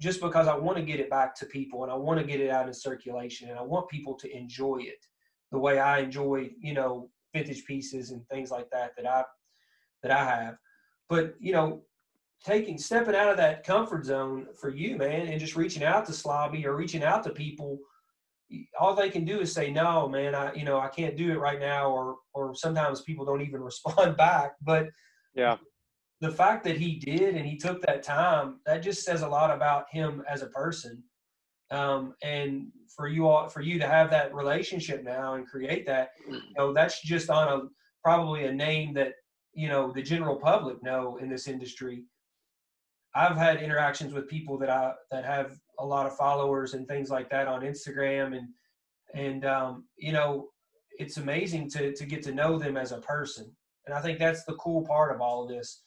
just because I want to get it back to people and I want to get it out in circulation and I want people to enjoy it the way I enjoy, you know, vintage pieces and things like that that I that I have. But, you know, taking stepping out of that comfort zone for you, man, and just reaching out to Slobby or reaching out to people, all they can do is say no man i you know i can't do it right now or or sometimes people don't even [LAUGHS] respond back but yeah the fact that he did and he took that time that just says a lot about him as a person. Um, and for you all for you to have that relationship now and create that you know that's just on a probably a name that you know the general public know in this industry. I've had interactions with people that i that have a lot of followers and things like that on instagram and and um, you know it's amazing to to get to know them as a person. And i think that's the cool part of all of this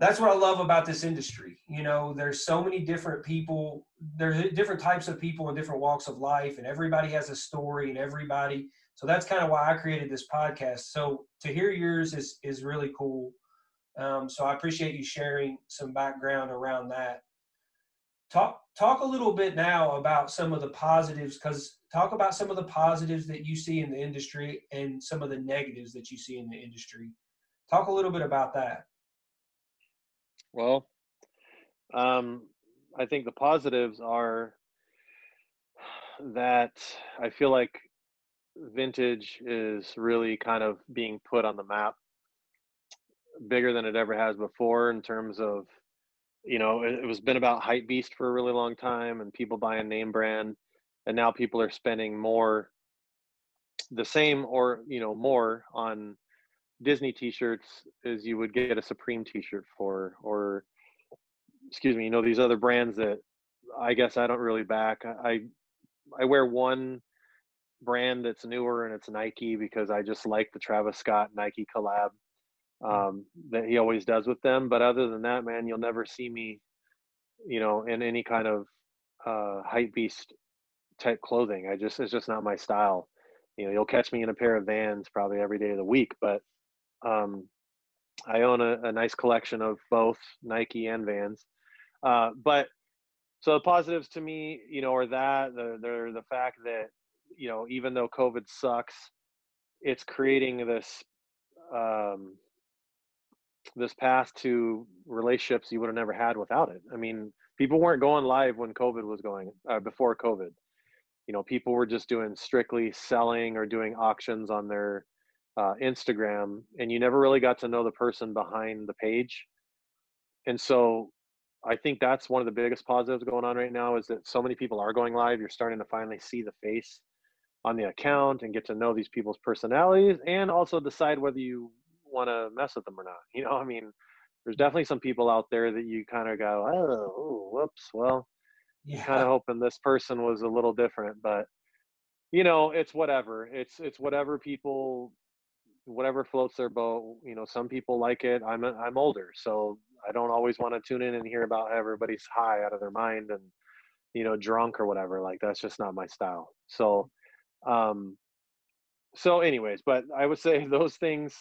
that's what I love about this industry. You know, there's so many different people, there's different types of people in different walks of life, and everybody has a story, and everybody. So that's kind of why I created this podcast. So to hear yours is is really cool. Um, so I appreciate you sharing some background around that. Talk talk a little bit now about some of the positives, because talk about some of the positives that you see in the industry and some of the negatives that you see in the industry. Talk a little bit about that. Well, um, I think the positives are that I feel like vintage is really kind of being put on the map bigger than it ever has before in terms of you know it, it was been about hype beast for a really long time and people buying name brand and now people are spending more the same or you know more on Disney T-shirts as you would get a Supreme T-shirt for, or excuse me, you know these other brands that I guess I don't really back. I I wear one brand that's newer and it's Nike because I just like the Travis Scott Nike collab hmm. um, that he always does with them. But other than that, man, you'll never see me, you know, in any kind of uh, hype beast type clothing. I just it's just not my style. You know, you'll catch me in a pair of Vans probably every day of the week, but um, I own a, a, nice collection of both Nike and Vans. Uh, but so the positives to me, you know, are that the they're the fact that you know even though COVID sucks, it's creating this um, this path to relationships you would have never had without it. I mean, people weren't going live when COVID was going uh, before COVID. You know, people were just doing strictly selling or doing auctions on their uh, Instagram, and you never really got to know the person behind the page. And so I think that's one of the biggest positives going on right now is that so many people are going live. You're starting to finally see the face on the account and get to know these people's personalities and also decide whether you want to mess with them or not. You know, I mean, there's definitely some people out there that you kind of go, oh, whoops, well, yeah. kind of hoping this person was a little different, but you know, it's whatever. It's it's whatever people whatever floats their boat. You know, some people like it. I'm I'm older, so I don't always want to tune in and hear about everybody's high out of their mind and you know drunk or whatever. Like that's just not my style. So, um, so anyways, but I would say [LAUGHS] those things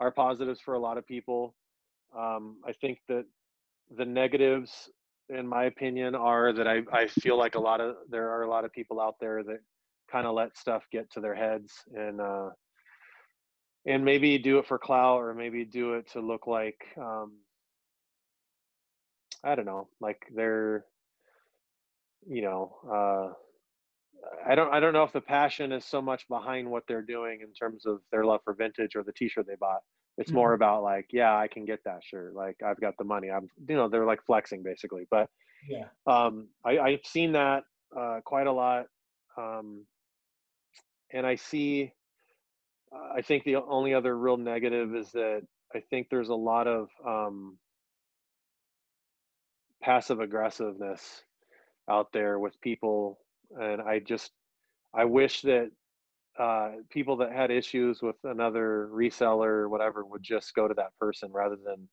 are positives for a lot of people. Um, I think that the negatives, in my opinion, are that I I feel like a lot of there are a lot of people out there that kind of let stuff get to their heads and uh, and maybe do it for clout or maybe do it to look like um i don't know like they're you know uh i don't i don't know if the passion is so much behind what they're doing in terms of their love for vintage or the t-shirt they bought. It's more mm-hmm. about like yeah i can get that shirt. Like i've got the money. I'm you know they're like flexing basically. But yeah. um i i've seen that uh quite a lot um and i see I think the only other real negative is that I think there's a lot of um, passive aggressiveness out there with people, and I just I wish that uh, people that had issues with another reseller or whatever would just go to that person rather than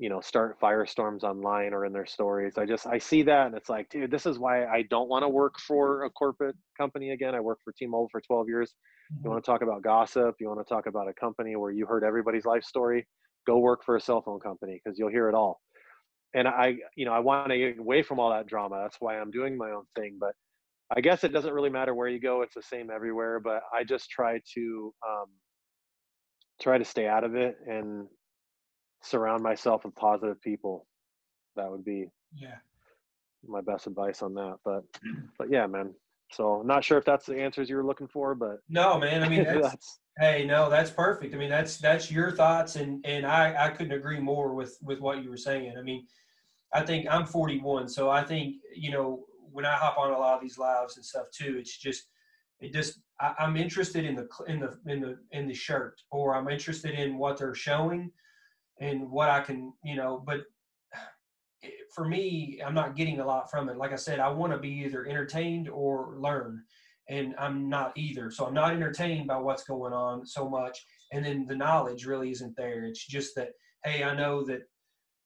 you know start firestorms online or in their stories i just i see that and it's like dude this is why i don't want to work for a corporate company again i worked for t-mobile for 12 years mm-hmm. you want to talk about gossip you want to talk about a company where you heard everybody's life story go work for a cell phone company because you'll hear it all and i you know i want to get away from all that drama that's why i'm doing my own thing but i guess it doesn't really matter where you go it's the same everywhere but i just try to um, try to stay out of it and surround myself with positive people. That would be yeah my best advice on that. But but yeah, man. So not sure if that's the answers you were looking for, but no, man. I mean, [LAUGHS] that's, that's, hey, no, that's perfect. I mean, that's that's your thoughts, and and I I couldn't agree more with with what you were saying. I mean, I think I'm 41, so I think you know when I hop on a lot of these lives and stuff too, it's just it just I, am interested in the in the in the in the shirt, or I'm interested in what they're showing and what I can you know. But [SIGHS] for me, I'm not getting a lot from it. Like I said, I want to be either entertained or learn, and I'm not either. So I'm not entertained by what's going on so much, and then the knowledge really isn't there. It's just that hey, I know that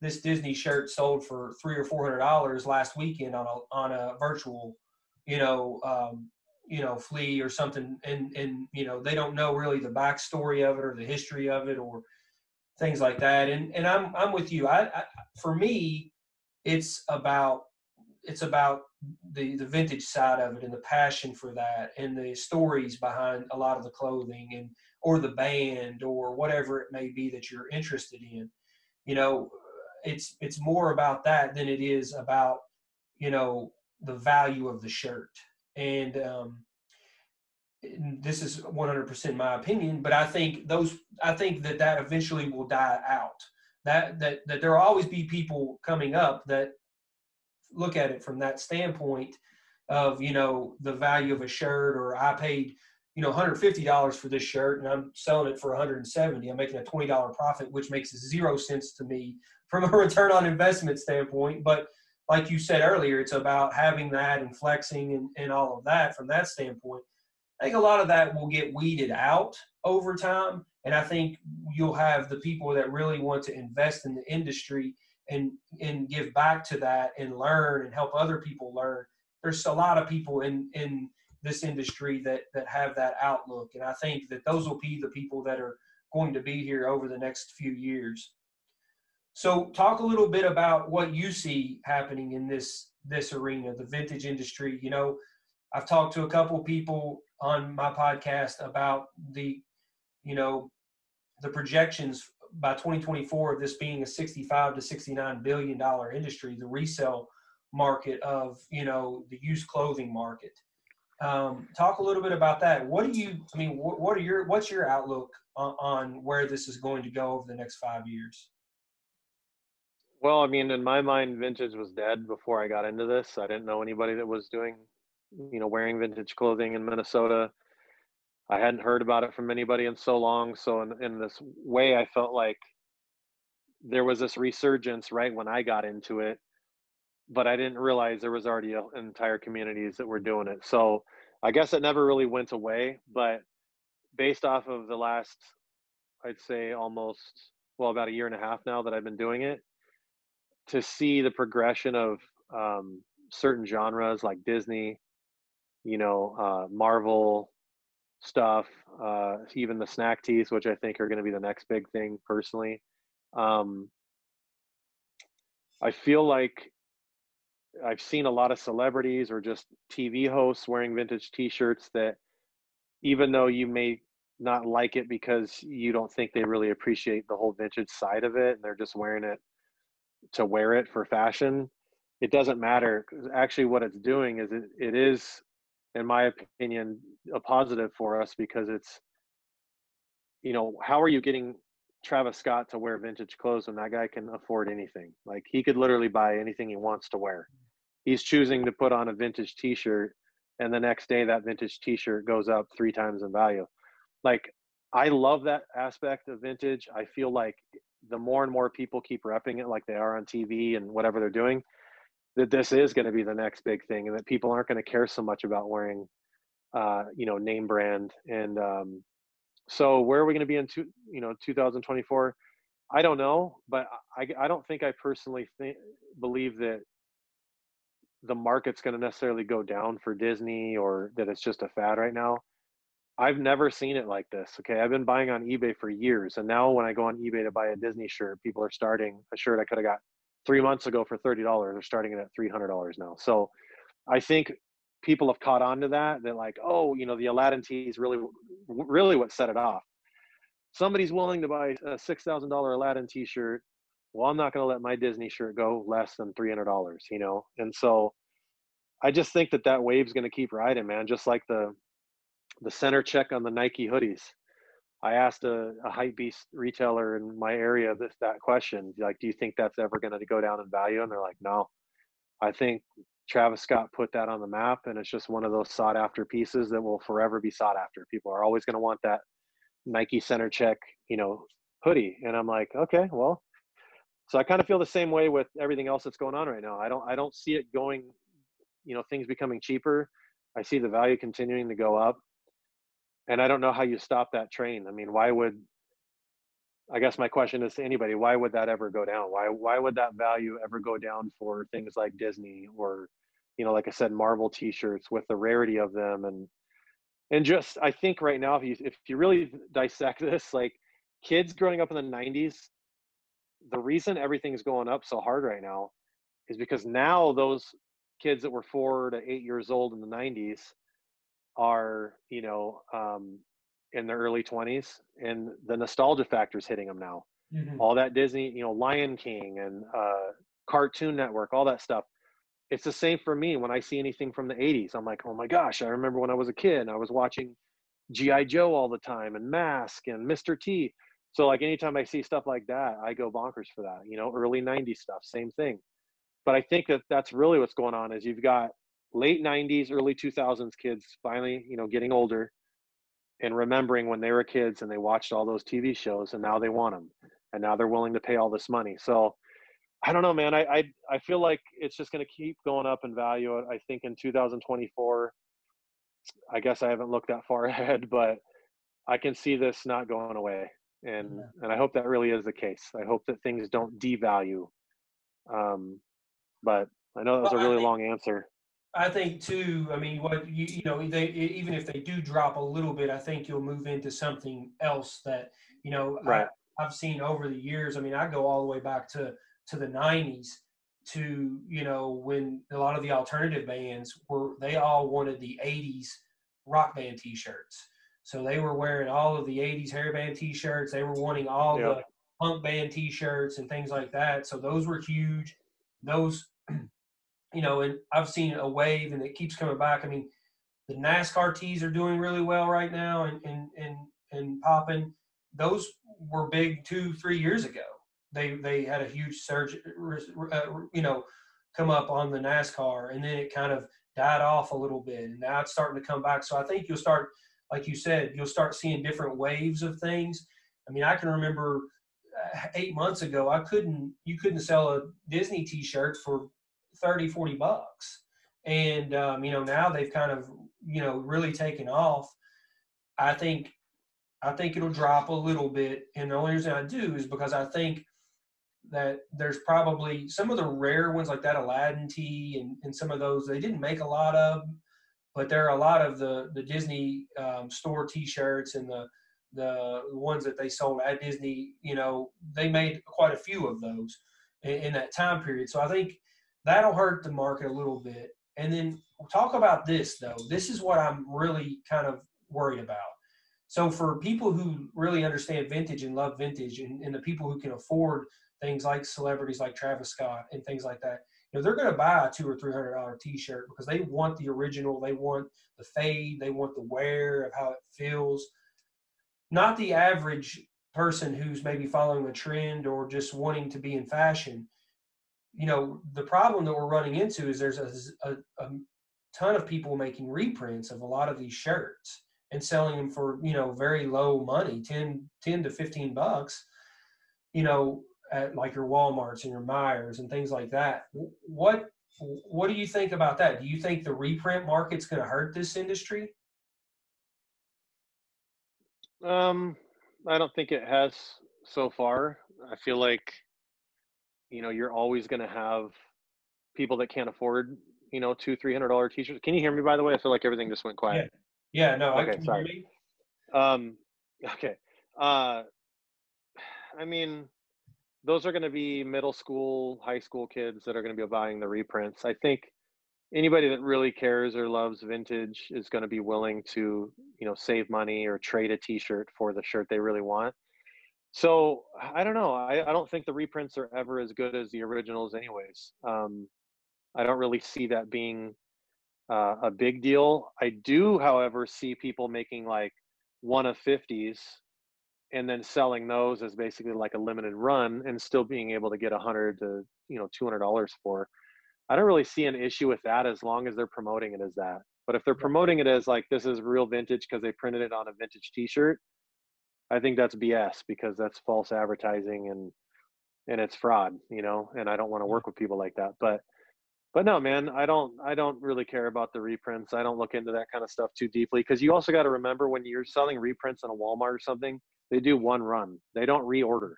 this Disney shirt sold for three or four hundred dollars last weekend on a on a virtual, you know, um, you know, flea or something, and and you know they don't know really the backstory of it or the history of it or things like that. And and I'm I'm with you. I, I for me, it's about it's about the the vintage side of it and the passion for that and the stories behind a lot of the clothing and or the band or whatever it may be that you're interested in you know it's it's more about that than it is about you know the value of the shirt and um this is 100% my opinion but i think those i think that that eventually will die out. That that that there will always be people coming up that look at it from that standpoint of you know the value of a shirt or i paid you know $150 for this shirt and i'm selling it for 170 i'm making a $20 profit which makes zero sense to me from a [LAUGHS] return on investment standpoint. But like you said earlier it's about having that and flexing and, and all of that from that standpoint i think a lot of that will get weeded out over time and I think you'll have the people that really want to invest in the industry and and give back to that and learn and help other people learn. There's a lot of people in in this industry that that have that outlook, and I think that those will be the people that are going to be here over the next few years. So, talk a little bit about what you see happening in this this arena, the vintage industry. You know, I've talked to a couple people on my podcast about the, you know, the projections by 2024 of this being a 65 to 69 billion dollar industry, the resale market of you know the used clothing market. Um, talk a little bit about that. What do you? I mean, what, what are your? What's your outlook on, on where this is going to go over the next five years? Well, I mean, in my mind, vintage was dead before I got into this. I didn't know anybody that was doing, you know, wearing vintage clothing in Minnesota. I hadn't heard about it from anybody in so long. So in, in this way, I felt like there was this resurgence right when I got into it, but I didn't realize there was already entire communities that were doing it. So I guess it never really went away, but based off of the last, I'd say almost, well, about a year and a half now that I've been doing it, to see the progression of um, certain genres like Disney, you know, uh, Marvel, stuff, uh, even the snack tees, which I think are going to be the next big thing personally. Um, I feel like I've seen a lot of celebrities or just TV hosts wearing vintage T-shirts that, even though you may not like it because you don't think they really appreciate the whole vintage side of it, and they're just wearing it to wear it for fashion, it doesn't matter. Actually, what it's doing is it, it is in my opinion, a positive for us because it's, you know, how are you getting Travis Scott to wear vintage clothes when that guy can afford anything? Like he could literally buy anything he wants to wear. He's choosing to put on a vintage T-shirt, and the next day that vintage T-shirt goes up three times in value. Like I love that aspect of vintage. I feel like the more and more people keep repping it like they are on TV and whatever they're doing, that this is going to be the next big thing and that people aren't going to care so much about wearing uh, you know name brand and um, so where are we going to be in two, you know 2024 i don't know but i, I don't think i personally think, believe that the market's going to necessarily go down for disney or that it's just a fad right now. I've never seen it like this okay? I've been buying on ebay for years and now when i go on ebay to buy a disney shirt people are starting a shirt i could have got three months ago for thirty dollars. They're starting it at three hundred dollars now. So I think people have caught on to that. They're like, oh, you know, the Aladdin tee is really, really what set it off. Somebody's willing to buy a six thousand dollar Aladdin T-shirt. Well, I'm not going to let my Disney shirt go less than three hundred dollars. You know, and so I just think that that wave's going to keep riding, man. Just like the the center check on the Nike hoodies. I asked a, a hype beast retailer in my area this that question, like, do you think that's ever going to go down in value? And they're like, no. I think Travis Scott put that on the map, and it's just one of those sought after pieces that will forever be sought after. People are always going to want that Nike center check, you know, hoodie. And I'm like, okay, well, so I kind of feel the same way with everything else that's going on right now. I don't, I don't see it going, you know, things becoming cheaper. I see the value continuing to go up, and I don't know how you stop that train. I mean, why would I guess my question is to anybody, why would that ever go down? Why why would that value ever go down for things like Disney or you know, like I said, Marvel t-shirts with the rarity of them and and just I think right now if you if you really dissect [LAUGHS] this, like kids growing up in the 90s, the reason everything's going up so hard right now is because now those kids that were 4 to 8 years old in the 90s are, you know, um, in their early 20s and the nostalgia factor is hitting them now. Mm-hmm. all that disney you know lion king and uh, cartoon network all that stuff. It's the same for me when i see anything from the 80s i'm like oh my gosh i remember when i was a kid and i was watching gi joe all the time and mask and mr t. So like anytime i see stuff like that i go bonkers for that you know early 90s stuff same thing. But i think that that's really what's going on is you've got late 90s early 2000s kids finally you know getting older and remembering when they were kids and they watched all those TV shows and now they want them and now they're willing to pay all this money. So I don't know, man. I I, I feel like it's just going to keep going up in value. I think in 2024, I guess I haven't looked that far [LAUGHS] ahead, but I can see this not going away, and yeah. and I hope that really is the case. I hope that things don't devalue. Um, but I know that was well, a really think, long answer. I think too. I mean, what you you know, they even if they do drop a little bit, I think you'll move into something else that you know. Right. I, have seen over the years. I mean, I go all the way back to to the '90s to you know when a lot of the alternative bands were they all wanted the '80s rock band T-shirts. So they were wearing all of the '80s hair band T-shirts. They were wanting all yep. the punk band T-shirts and things like that. So those were huge. Those [CLEARS THROAT] you know, and I've seen a wave and it keeps coming back. I mean, the NASCAR tees are doing really well right now and and and, and popping. Those were big two, three years ago. They they had a huge surge, uh, you know, come up on the NASCAR, and then it kind of died off a little bit, and now it's starting to come back. So I think you'll start, like you said, you'll start seeing different waves of things. I mean, I can remember uh, eight months ago, I couldn't, you couldn't sell a Disney T-shirt for 30, 40 bucks. And, um, you know, now they've kind of, you know, really taken off. I think, I think it'll drop a little bit. And the only reason I do is because I think that there's probably some of the rare ones like that Aladdin tee and, and some of those, they didn't make a lot of, but there are a lot of the, the Disney um, store t-shirts and the, the ones that they sold at Disney, you know, they made quite a few of those in, in that time period. So I think that'll hurt the market a little bit. And then talk about this though. This is what I'm really kind of worried about. So for people who really understand vintage and love vintage, and, and the people who can afford things like celebrities like Travis Scott and things like that, you know, they're going to buy a two or three hundred dollar T-shirt because they want the original, they want the fade, they want the wear of how it feels. Not the average person who's maybe following a trend or just wanting to be in fashion you know, the problem that we're running into is there's a, a, a ton of people making reprints of a lot of these shirts and selling them for, you know, very low money, 10, 10 to 15 bucks, you know, at like your Walmarts and your Meijers and things like that. What, what do you think about that? Do you think the reprint market's going to hurt this industry? Um, I don't think it has so far. I feel like you know you're always going to have people that can't afford you know two three hundred dollar t-shirts. Can you hear me by the way? I feel like everything just went quiet. Yeah, yeah no okay sorry. um [LAUGHS] okay. Uh [SIGHS] i mean those are going to be middle school high school kids that are going to be buying the reprints. I think anybody that really cares or loves vintage is going to be willing to you know save money or trade a t-shirt for the shirt they really want so I don't know. I, I don't think the reprints are ever as good as the originals, anyways. Um, I don't really see that being uh, a big deal. I do, however, see people making like one of 50s and then selling those as basically like a limited run and still being able to get a hundred to you know two hundred dollars for. I don't really see an issue with that as long as they're promoting it as that. But if they're promoting it as like this is real vintage because they printed it on a vintage T-shirt, I think that's BS because that's false advertising and and it's fraud, you know. And I don't want to work with people like that. But but no, man, I don't I don't really care about the reprints. I don't look into that kind of stuff too deeply because you also got to remember when you're selling reprints in a Walmart or something, they do one run. They don't reorder.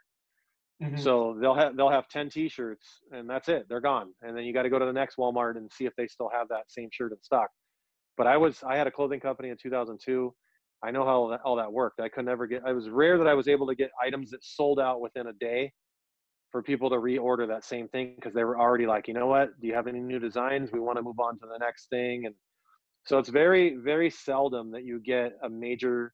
Mm-hmm. So they'll have they'll have 10 t-shirts and that's it. They're gone. And then you got to go to the next Walmart and see if they still have that same shirt in stock. But I was I had a clothing company in 2002. I know how all that, all that worked. I could never get. It was rare that I was able to get items that sold out within a day for people to reorder that same thing because they were already like, you know what? Do you have any new designs? We want to move on to the next thing. And so it's very very seldom that you get a major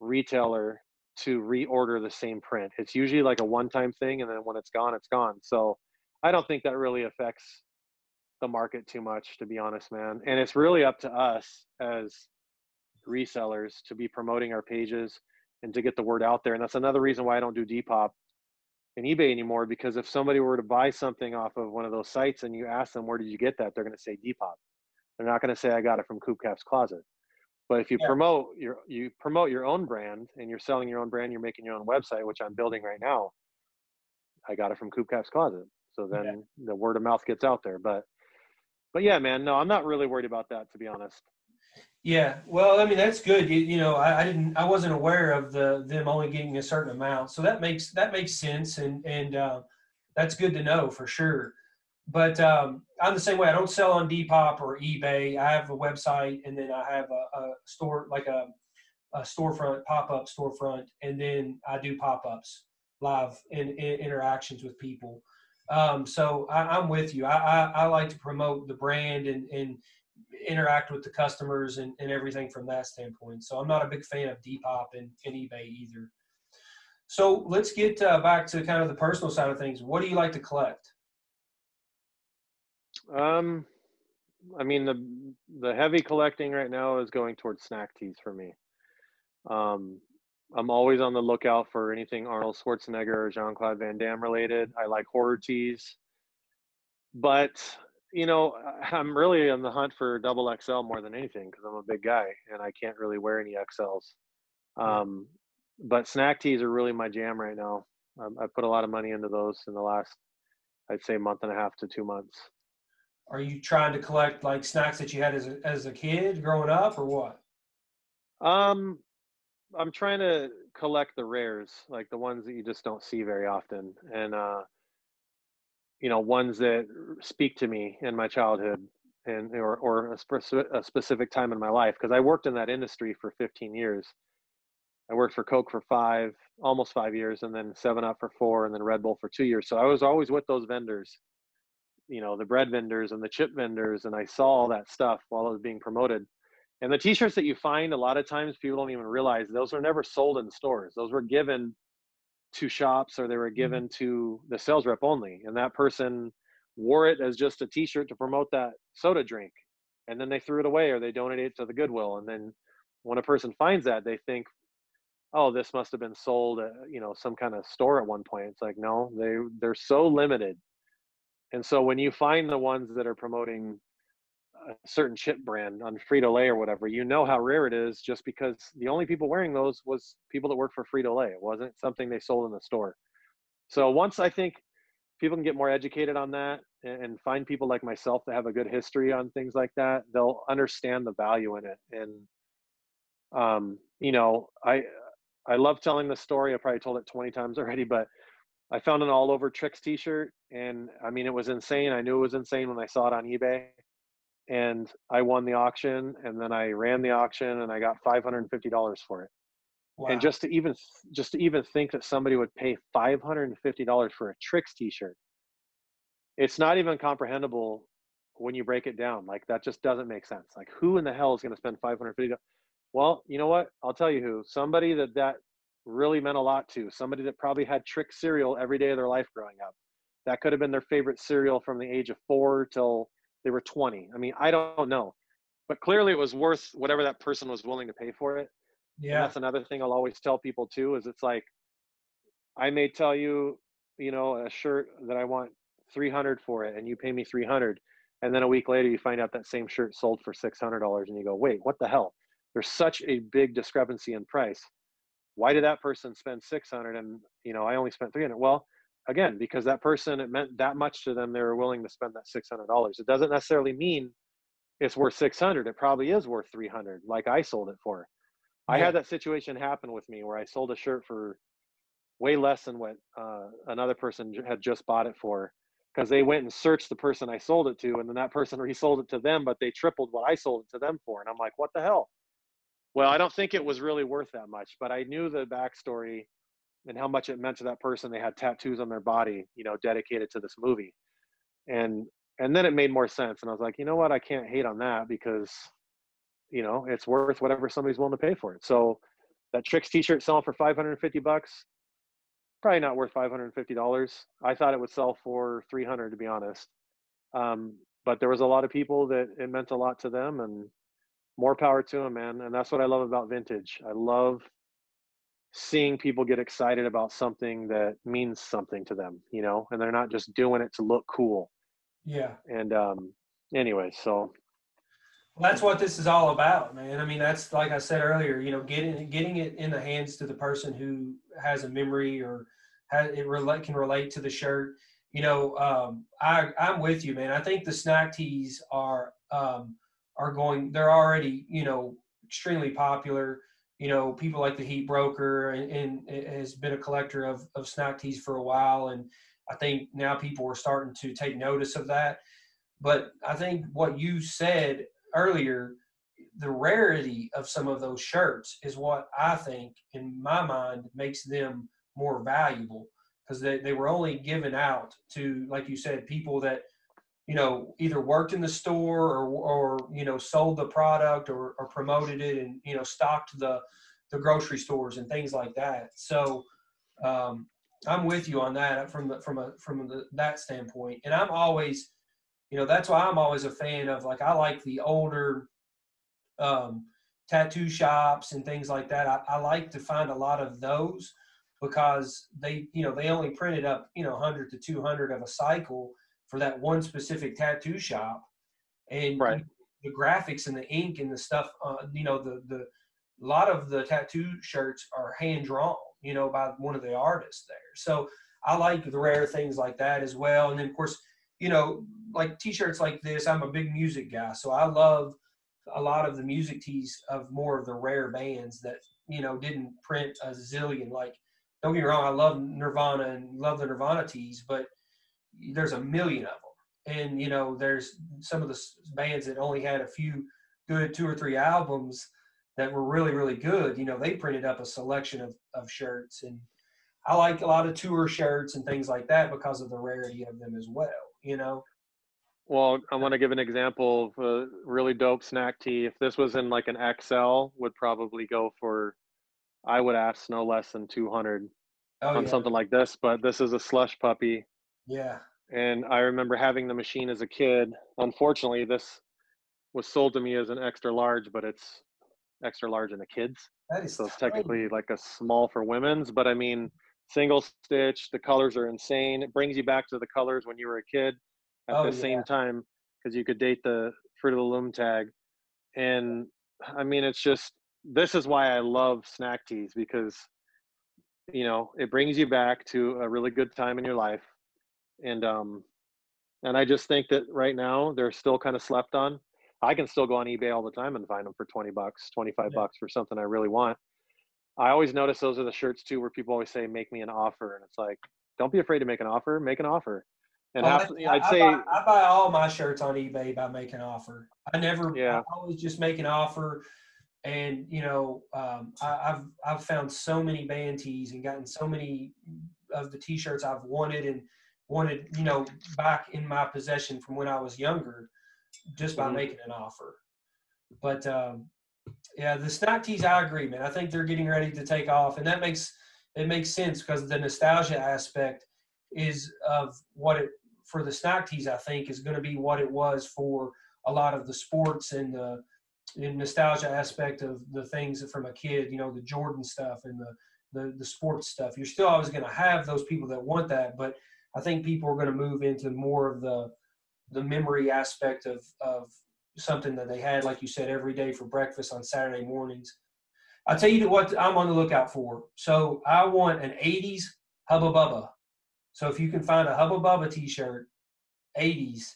retailer to reorder the same print. It's usually like a one-time thing, and then when it's gone, it's gone. So I don't think that really affects the market too much, to be honest, man. And it's really up to us as resellers to be promoting our pages and to get the word out there. And that's another reason why I don't do Depop and eBay anymore. Because if somebody were to buy something off of one of those sites and you ask them where did you get that, they're going to say Depop. They're not going to say I got it from Coop Cap's Closet. But if you yeah. promote your you promote your own brand and you're selling your own brand, you're making your own website, which I'm building right now. I got it from Coop Cap's Closet. So then yeah. the word of mouth gets out there. But but yeah, man, no, I'm not really worried about that to be honest. Yeah, well, I mean that's good. You, you know, I, I, didn't, I wasn't aware of the them only getting a certain amount, so that makes that makes sense, and and uh, that's good to know for sure but um, I'm the same way. I don't sell on Depop or eBay. I have a website, and then I have a, a store like a, a storefront, pop up storefront, and then I do pop ups, live in, in, interactions with people. Um, so I, am with you. I, I, I, like to promote the brand and, and interact with the customers and, and everything from that standpoint. So I'm not a big fan of Depop and, and eBay either. So let's get uh, back to kind of the personal side of things. What do you like to collect? Um, I mean the the heavy collecting right now is going towards snack teas for me. Um, I'm always on the lookout for anything Arnold Schwarzenegger or Jean Claude Van Damme related. I like horror tees, but you know [LAUGHS] I'm really on the hunt for double XL more than anything because I'm a big guy and I can't really wear any XLs. Um, but snack tees are really my jam right now. Um, I put a lot of money into those in the last, I'd say, month and a half to two months. Are you trying to collect like snacks that you had as a, as a kid growing up, or what? Um, I'm trying to collect the rares, like the ones that you just don't see very often, and uh, you know, ones that speak to me in my childhood and or or a, spe- a specific time in my life. Because I worked in that industry for 15 years. I worked for Coke for five, almost five years, and then Seven Up for four, and then Red Bull for two years. So I was always with those vendors you know the bread vendors and the chip vendors and i saw all that stuff while it was being promoted and the t-shirts that you find a lot of times people don't even realize those were never sold in stores those were given to shops or they were mm-hmm. given to the sales rep only and that person wore it as just a t-shirt to promote that soda drink and then they threw it away or they donated it to the goodwill and then when a person finds that they think oh this must have been sold at you know some kind of store at one point it's like no they they're so limited and so when you find the ones that are promoting a certain chip brand on Frito Lay or whatever, you know how rare it is just because the only people wearing those was people that work for Frito Lay. It wasn't something they sold in the store. So once I think people can get more educated on that and find people like myself that have a good history on things like that, they'll understand the value in it. And um, you know, I I love telling the story. I probably told it 20 times [LAUGHS] already, but I found an all over Trix t-shirt and I mean it was insane. I knew it was insane when I saw it on eBay. And I won the auction and then I ran the auction and I got $550 for it. Wow. And just to even just to even think that somebody would pay $550 for a Trix t-shirt. It's not even comprehensible when you break it down. Like that just doesn't make sense. Like who in the hell is going to spend 550 Well, you know what? I'll tell you who. Somebody that that really meant a lot to. Somebody that probably had trick cereal every day of their life growing up. That could have been their favorite cereal from the age of four till they were 20 i mean i don't know. But clearly it was worth whatever that person was willing to pay for it. Yeah. and that's another thing i'll always tell people too is it's like i may tell you you know a shirt that i want 300 for it and you pay me 300 and then a week later you find out that same shirt sold for $600 and you go wait what the hell? There's such a big discrepancy in price. Why did that person spend 600 and you know i only spent 300 well again because that person it meant that much to them they were willing to spend that $600 it doesn't necessarily mean it's worth 600 it probably is worth 300 like i sold it for. Yeah. i had that situation happen with me where i sold a shirt for way less than what uh, another person had just bought it for because they went and searched the person i sold it to and then that person [LAUGHS] resold it to them but they tripled what i sold it to them for and i'm like what the hell? Well i don't think it was really worth that much but i knew the backstory and how much it meant to that person they had tattoos on their body you know dedicated to this movie. And and then it made more sense and i was like you know what? I can't hate on that because you know it's worth whatever somebody's willing to pay for it. So that Trix t-shirt selling for 550 bucks probably not worth $550 i thought it would sell for 300 to be honest. Um, but there was a lot of people that it meant a lot to them and more power to them man and that's what i love about vintage. I love seeing people get excited about something that means something to them, you know, and they're not just doing it to look cool. Yeah. And um anyway, so well, that's what this is all about, man. I mean, that's like I said earlier, you know, getting getting it in the hands to the person who has a memory or has, it relate can relate to the shirt. You know, um, I I'm with you, man. I think the snack tees are um, are going. They're already, you know, extremely popular you know, people like the Heat Broker and, and has been a collector of, of snack tees for a while. And I think now people are starting to take notice of that. But I think what you said earlier, the rarity of some of those shirts is what I think, in my mind, makes them more valuable because they, they were only given out to, like you said, people that – you know either worked in the store or or you know sold the product or, or promoted it and you know stocked the the grocery stores and things like that. So um, i'm with you on that from the from a from the, that standpoint. And i'm always you know that's why i'm always a fan of like i like the older um, tattoo shops and things like that. I, I like to find a lot of those because they you know they only printed up you know 100 to 200 of a cycle for that one specific tattoo shop, and right. the graphics and the ink and the stuff, uh, you know, the the a lot of the tattoo shirts are hand drawn, you know, by one of the artists there. So I like the rare things like that as well. And then of course, you know, like t-shirts like this, I'm a big music guy, so I love a lot of the music tees of more of the rare bands that you know didn't print a zillion. Like, don't get me wrong, I love Nirvana and love the Nirvana tees, but there's a million of them and you know there's some of the bands that only had a few good two or three albums that were really really good you know they printed up a selection of, of shirts. And i like a lot of tour shirts and things like that because of the rarity of them as well you know? Well i want to give an example of a really dope snack tee if this was in like an xl would probably go for i would ask no less than 200 oh, on yeah. something like this but this is a Slush Puppie yeah. And I remember having the machine as a kid. Unfortunately, this was sold to me as an extra large, but it's extra large in the kids. That is so it's technically like a small for women's, but I mean, single stitch, the colors are insane. It brings you back to the colors when you were a kid at oh, the yeah. same time because you could date the Fruit of the Loom tag. And I mean, it's just, this is why I love snack tees because, you know, it brings you back to a really good time in your life and um and i just think that right now they're still kind of slept on. I can still go on ebay all the time and find them for 20 bucks 25 yeah. bucks for something i really want. I always notice those are the shirts too where people always say make me an offer and it's like don't be afraid to make an offer make an offer. And well, half, I, i'd I say buy, I buy all my shirts on ebay by making an offer. I never yeah. I always just make an offer and you know um, I, have I've found so many band tees and gotten so many of the t-shirts I've wanted and wanted, you know, back in my possession from when I was younger, just by mm-hmm. making an offer. But um, yeah, the snack tees, I agree, man. I think they're getting ready to take off, and that makes it makes sense because the nostalgia aspect is of what it for the snack tees, I think, is going to be what it was for a lot of the sports and the, the nostalgia aspect of the things from a kid. You know, the Jordan stuff and the the, the sports stuff. You're still always going to have those people that want that, but I think people are going to move into more of the the memory aspect of of something that they had, like you said, every day for breakfast on Saturday mornings. I'll tell you what I'm on the lookout for. So I want an 80s Hubba Bubba. So if you can find a Hubba Bubba t-shirt, 80s,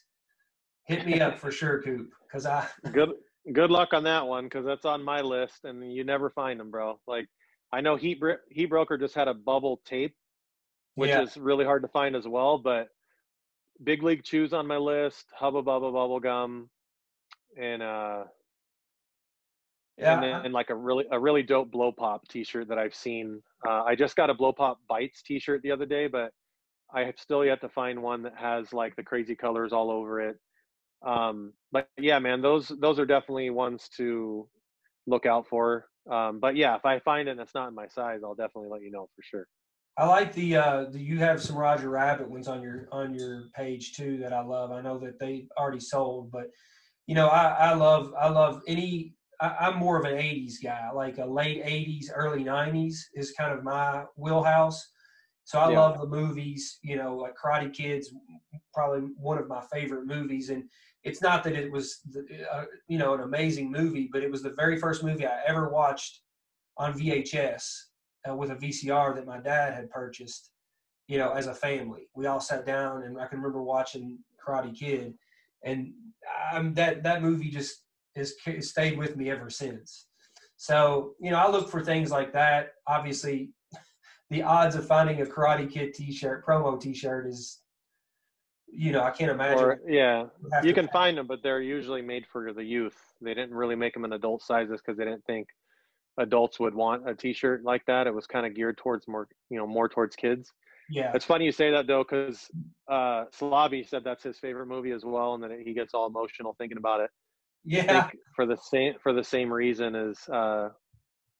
hit me up for sure, Coop. Because I [LAUGHS] good good luck on that one because that's on my list and you never find them, bro. Like I know Heat Heat Broker just had a bubble tape, which yeah. is really hard to find as well. But Big League Chews on my list, Hubba Bubba Bubble Gum, and uh, yeah, and then and like a really a really dope Blow Pop T-shirt that I've seen. Uh, I just got a Blow Pop Bites T-shirt the other day, but I have still yet to find one that has like the crazy colors all over it. Um, but yeah, man, those those are definitely ones to look out for. Um, but yeah, if I find it and it's not in my size, I'll definitely let you know for sure. I like the uh, the you have some Roger Rabbit ones on your on your page too that I love. I know that they already sold, but you know I, I love I love any. I, am more of an '80s guy, like a late '80s, early '90s is kind of my wheelhouse. So I yeah. love the movies. You know, like Karate Kids, probably one of my favorite movies, and it's not that it was uh, you know an amazing movie, but it was the very first movie I ever watched on VHS uh, with a VCR that my dad had purchased. You know, as a family, we all sat down, and I can remember watching Karate Kid, and I'm, that that movie just has stayed with me ever since. So you know, I look for things like that. Obviously, [LAUGHS] the odds of finding a Karate Kid T-shirt promo T-shirt is you know, I can't imagine. Or, yeah, you can find them, but they're usually made for the youth. They didn't really make them in adult sizes because they didn't think adults would want a T-shirt like that. It was kind of geared towards more, you know, more towards kids. Yeah, it's funny you say that though, because uh, Slavi said that's his favorite movie as well, and then he gets all emotional thinking about it. Yeah, for the same for the same reason as uh,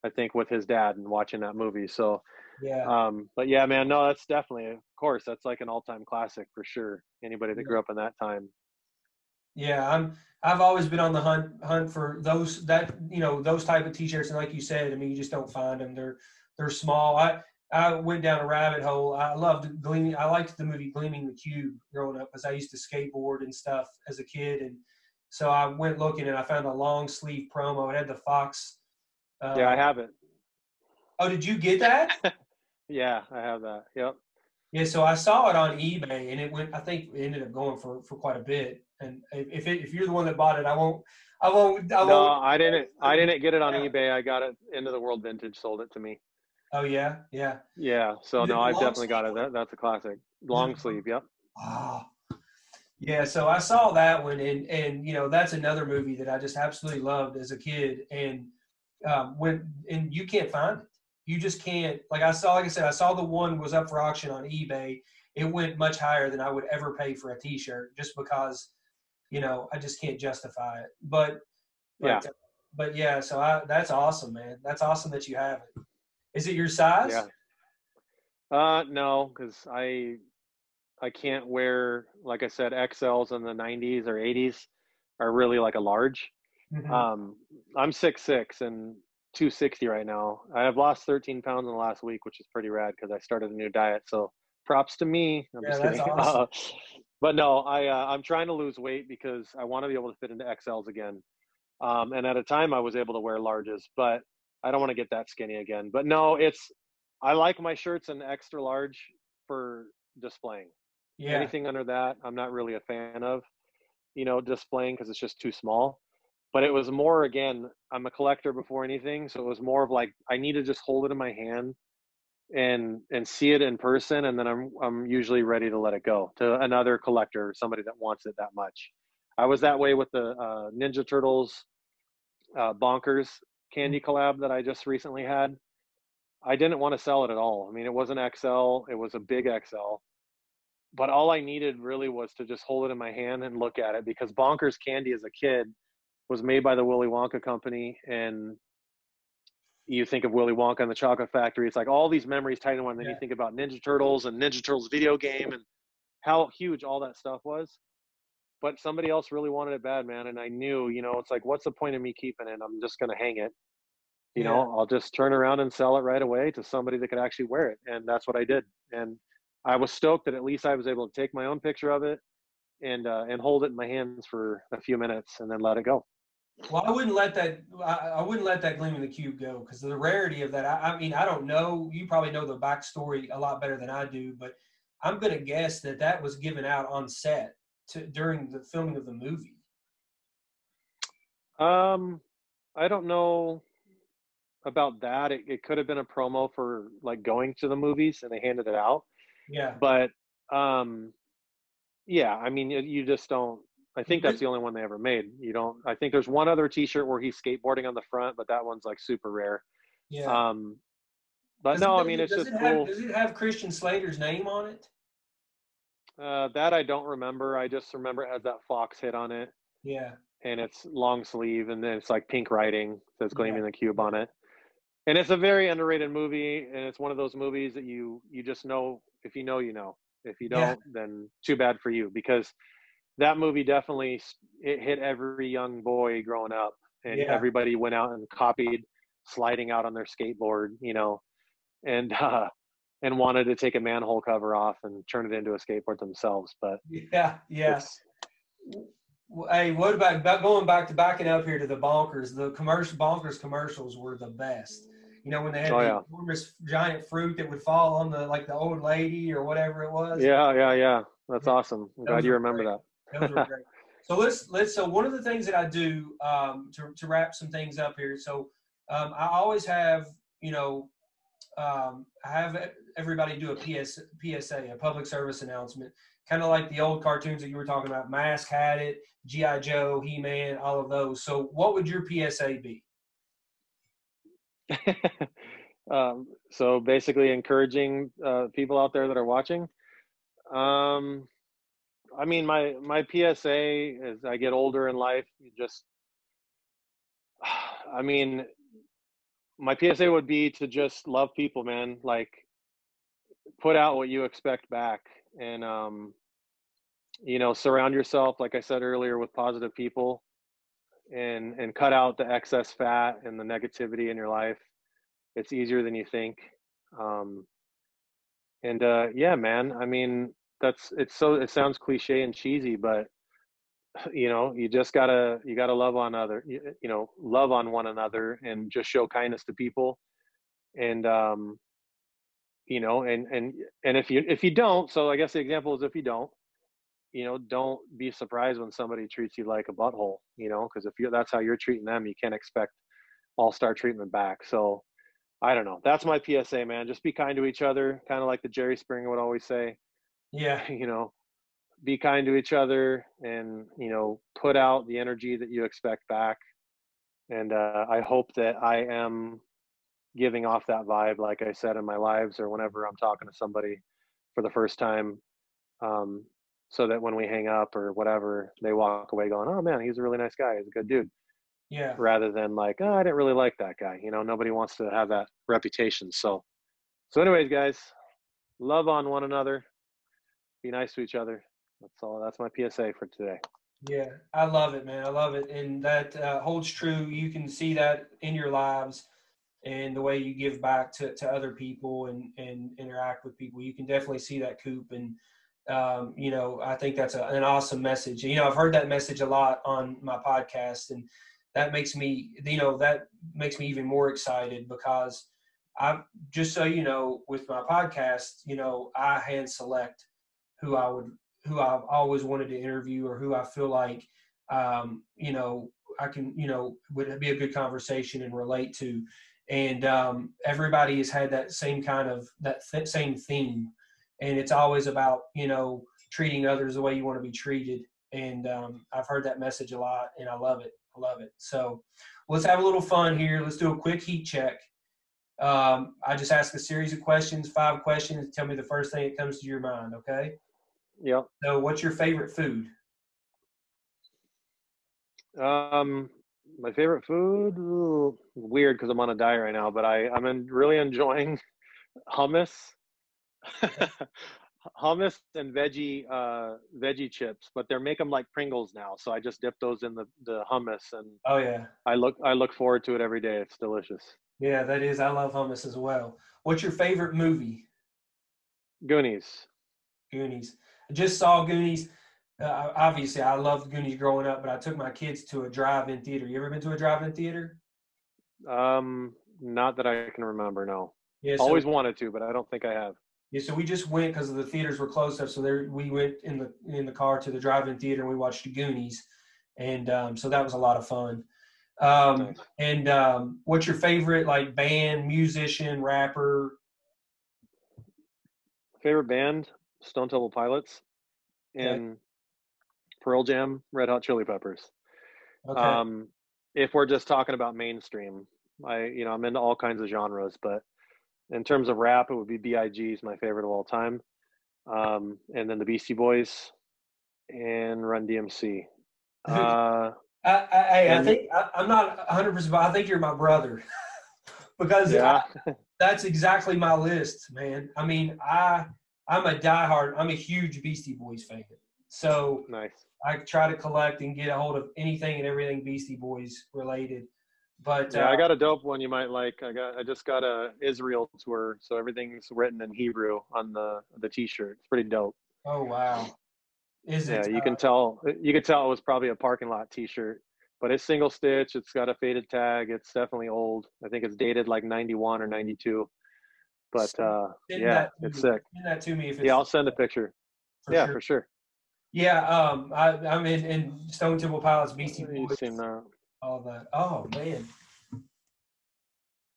I think with his dad and watching that movie. So yeah. Um, but yeah, man, no, that's definitely, of course, that's like an all-time classic for sure. Anybody that grew up in that time. Yeah, I'm. I've always been on the hunt hunt for those that you know those type of t-shirts, and like you said, I mean, you just don't find them. They're they're small. I I went down a rabbit hole. I loved gleaming. I liked the movie Gleaming the Cube growing up because I used to skateboard and stuff as a kid, and so I went looking and I found a long sleeve promo. It had the fox. Uh, yeah, I have it. Oh, did you get that? [LAUGHS] Yeah, I have that. Yep. Yeah, so I saw it on eBay, and it went. I think it ended up going for for quite a bit. And if it, if you're the one that bought it, I won't. I won't. I won't. No, I didn't. I didn't get it on yeah. eBay. I got it. Into the World Vintage sold it to me. Oh yeah, yeah. Yeah. So no, I definitely got it. That, that's a classic. Long sleeve. Yep. Oh. Yeah, so I saw that one, and and you know that's another movie that I just absolutely loved as a kid, and um, when and you can't find it you just can't like I saw like I said I saw the one was up for auction on eBay. It went much higher than I would ever pay for a T-shirt just because you know I just can't justify it. But, but yeah, but yeah. So I that's awesome, man. That's awesome that you have it. Is it your size? Yeah. Uh, no, because I I can't wear like I said XLs in the 90s or 80s are really like a large. Mm-hmm. Um, I'm six six and 260 right now. I have lost 13 pounds in the last week, which is pretty rad because I started a new diet. So props to me. I'm yeah, that's [LAUGHS] awesome. Uh, but no, I uh, I'm trying to lose weight because I want to be able to fit into XLs again. Um, and at a time I was able to wear larges, but I don't want to get that skinny again. But no, it's I like my shirts in extra large for displaying. Yeah. Anything under that, I'm not really a fan of, you know, displaying because it's just too small but it was more again i'm a collector before anything so it was more of like i need to just hold it in my hand and and see it in person and then i'm i'm usually ready to let it go to another collector somebody that wants it that much. I was that way with the uh, ninja turtles uh, bonkers candy collab that i just recently had. I didn't want to sell it at all. I mean it was an xl it was a big xl but all i needed really was to just hold it in my hand and look at it because bonkers candy as a kid was made by the Willy Wonka company and you think of Willy Wonka and the Chocolate Factory. It's like all these memories tied in one. Then yeah. you think about Ninja Turtles and Ninja Turtles video game, and how huge all that stuff was. But somebody else really wanted it bad, man. And I knew, you know, it's like, what's the point of me keeping it? I'm just gonna hang it. You yeah. know, I'll just turn around and sell it right away to somebody that could actually wear it. And that's what I did. And I was stoked that at least I was able to take my own picture of it and uh, and hold it in my hands for a few minutes and then let it go. Well, I wouldn't let that. I, I wouldn't let that Gleaming the Cube go because the rarity of that. I, I, mean, I don't know. You probably know the backstory a lot better than I do, but I'm going to guess that that was given out on set to, during the filming of the movie. Um, I don't know about that. It, it could have been a promo for like going to the movies, and they handed it out. Yeah. But um, yeah. I mean, you just don't I think that's the only one they ever made. You don't. I think there's one other T-shirt where he's skateboarding on the front, but that one's like super rare. Yeah. Um, but does no, it, I mean it's just it cool. Does it have Christian Slater's name on it? Uh, that I don't remember. I just remember it has that fox hit on it. Yeah. And it's long sleeve, and then it's like pink writing says "Gleaming yeah. the Cube" on it. And it's a very underrated movie, and it's one of those movies that you you just know if you know you know. If you don't, yeah. then too bad for you because that movie definitely it hit every young boy growing up, and yeah. everybody went out and copied sliding out on their skateboard, you know, and [LAUGHS] uh, and wanted to take a manhole cover off and turn it into a skateboard themselves. But yeah, yeah. Hey, what about, about going back to backing up here to the bonkers? The commercial bonkers commercials were the best. You know when they had oh, the yeah. enormous giant fruit that would fall on the like the old lady or whatever it was. Yeah, yeah, yeah. That's awesome. I'm glad you remember great. that. Those were great. So let's let's. So one of the things that I do um, to to wrap some things up here. So um, I always have you know um, I have everybody do a PS, PSA, a public service announcement, kind of like the old cartoons that you were talking about. Mask had it, GI Joe, He Man, all of those. So what would your PSA be? [LAUGHS] um, so basically, encouraging uh, people out there that are watching. Um, I mean, my my PSA as I get older in life, you just, [SIGHS] I mean, my PSA would be to just love people, man. Like, put out what you expect back, and um, you know, surround yourself, like I said earlier, with positive people, and and cut out the excess fat and the negativity in your life. It's easier than you think. Um, and uh, yeah, man. I mean, that's it's so it sounds cliche and cheesy but [SIGHS] you know you just gotta you gotta love on other you, you know love on one another and just show kindness to people. And um you know and and and if you if you don't so i guess the example is if you don't you know don't be surprised when somebody treats you like a butthole you know because if you that's how you're treating them you can't expect all star treatment back. So i don't know. That's my psa man. Just be kind to each other kind of like the jerry springer would always say yeah. [LAUGHS] you know be kind to each other and you know put out the energy that you expect back. And uh, i hope that i am giving off that vibe like i said in my lives or whenever i'm talking to somebody for the first time um, so that when we hang up or whatever they walk away going oh man he's a really nice guy. He's a good dude. Yeah. Rather than like oh i didn't really like that guy. You know nobody wants to have that reputation. So so anyways guys love on one another be nice to each other. That's all. That's my PSA for today. Yeah, I love it, man. I love it, and that uh, holds true. You can see that in your lives and the way you give back to, to other people and, and interact with people. You can definitely see that, Coop. And um, you know, I think that's a, an awesome message. You know, I've heard that message a lot on my podcast, and that makes me, you know, that makes me even more excited because I just so you know, with my podcast, you know, I hand select who I would who I've always wanted to interview or who I feel like um, you know I can you know would be a good conversation and relate to. And um, everybody has had that same kind of that th- same theme, and it's always about you know treating others the way you want to be treated. And um, I've heard that message a lot, and I love it. I love it. So let's have a little fun here. Let's do a quick heat check. Um, I just ask a series of questions, five questions. Tell me the first thing that comes to your mind. Okay. Yeah. So, what's your favorite food? Um, my favorite food Ooh, weird because I'm on a diet right now, but I I'm in, really enjoying [LAUGHS] hummus. [LAUGHS] hummus and veggie uh, veggie chips, but they're make them like Pringles now. So I just dip those in the, the hummus, and oh yeah, I look I look forward to it every day. It's delicious. Yeah, that is. I love hummus as well. What's your favorite movie? Goonies. Goonies. Just saw Goonies. Uh, obviously, I loved Goonies growing up, but I took my kids to a drive-in theater. You ever been to a drive-in theater? Um, not that I can remember. No. Yeah. So, Always wanted to, but I don't think I have. Yeah, so we just went because the theaters were closed up. So there, we went in the in the car to the drive-in theater and we watched the Goonies, and um, so that was a lot of fun. Um, nice. And um, what's your favorite like band, musician, rapper? Favorite band: Stone Temple Pilots, and okay. Pearl Jam, Red Hot Chili Peppers. Okay. Um, if we're just talking about mainstream, I you know I'm into all kinds of genres, but in terms of rap, it would be B.I.G. is my favorite of all time, um, and then the Beastie Boys and Run DMC. [LAUGHS] Uh, I, I, I think I, am not 100, percent but I think you're my brother [LAUGHS] because yeah. I, that's exactly my list, man. I mean, I I'm a diehard. I'm a huge Beastie Boys fan. So nice. I try to collect and get a hold of anything and everything Beastie Boys related. But yeah, uh, I got a dope one you might like. I got I just got a Israel tour, so everything's written in Hebrew on the the T-shirt. It's pretty dope. Oh wow! Is yeah, it? you uh, can tell. You can tell it was probably a parking lot T-shirt, but it's single stitch. It's got a faded tag. It's definitely old. I think it's dated like '91 or '92. But uh, yeah, it's sick. Send that to me if yeah, I'll send a picture. For yeah, sure. for sure. Yeah, um, I, I'm in, in Stone Temple Pilots, Beastie Boys. Seen that all that. Oh man.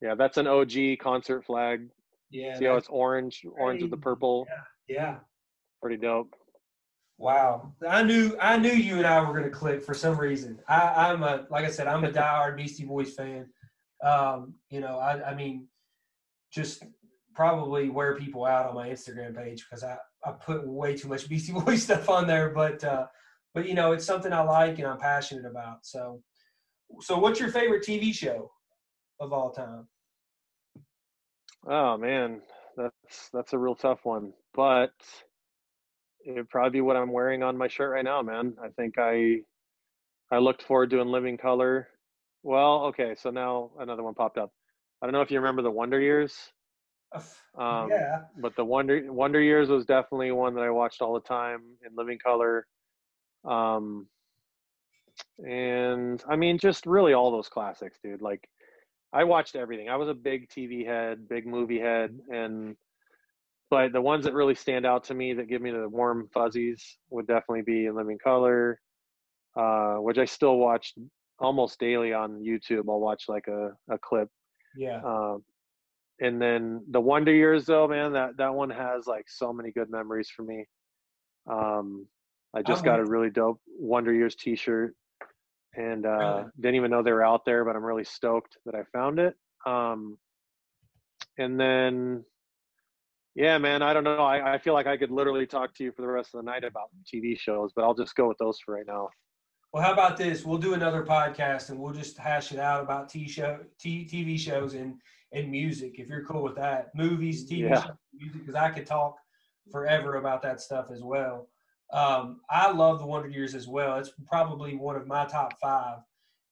Yeah, that's an OG concert flag. Yeah. See how it's orange, orange with the purple. Yeah. Yeah. Pretty dope. Wow, I knew I knew you and I were going to click for some reason. I, I'm a like I said, I'm a diehard Beastie Boys fan. Um, you know, I, I mean, just probably wear people out on my Instagram page because I, I put way too much [LAUGHS] Beastie Boy stuff on there. But uh, but you know, it's something I like and I'm passionate about. So so what's your favorite TV show of all time? Oh man, that's that's a real tough one. But it'd probably be what I'm wearing on my shirt right now, man. I think I I looked forward to doing Living Color. Well, okay, so now another one popped up. I don't know if you remember the Wonder Years. Um, yeah. But the Wonder Wonder Years was definitely one that I watched all the time in Living Color. Um, and I mean, just really all those classics, dude. Like, I watched everything. I was a big TV head, big movie head, and but the ones that really stand out to me that give me the warm fuzzies would definitely be in Living Color, uh, which I still watch almost daily on YouTube. I'll watch like a, a clip. Yeah. Uh, and then the Wonder Years, though, man, that that one has like so many good memories for me. Um, I just got a really dope Wonder Years T-shirt and uh, really? didn't even know they were out there, but I'm really stoked that I found it. Um, and then, yeah, man, I don't know. I, I feel like I could literally talk to you for the rest of the night about TV shows, but I'll just go with those for right now. Well, how about this? We'll do another podcast and we'll just hash it out about TV show, t- TV shows and and music. If you're cool with that, movies, TV yeah. shows, music, because I could talk forever about that stuff as well. Um, I love the Wonder Years as well. It's probably one of my top five,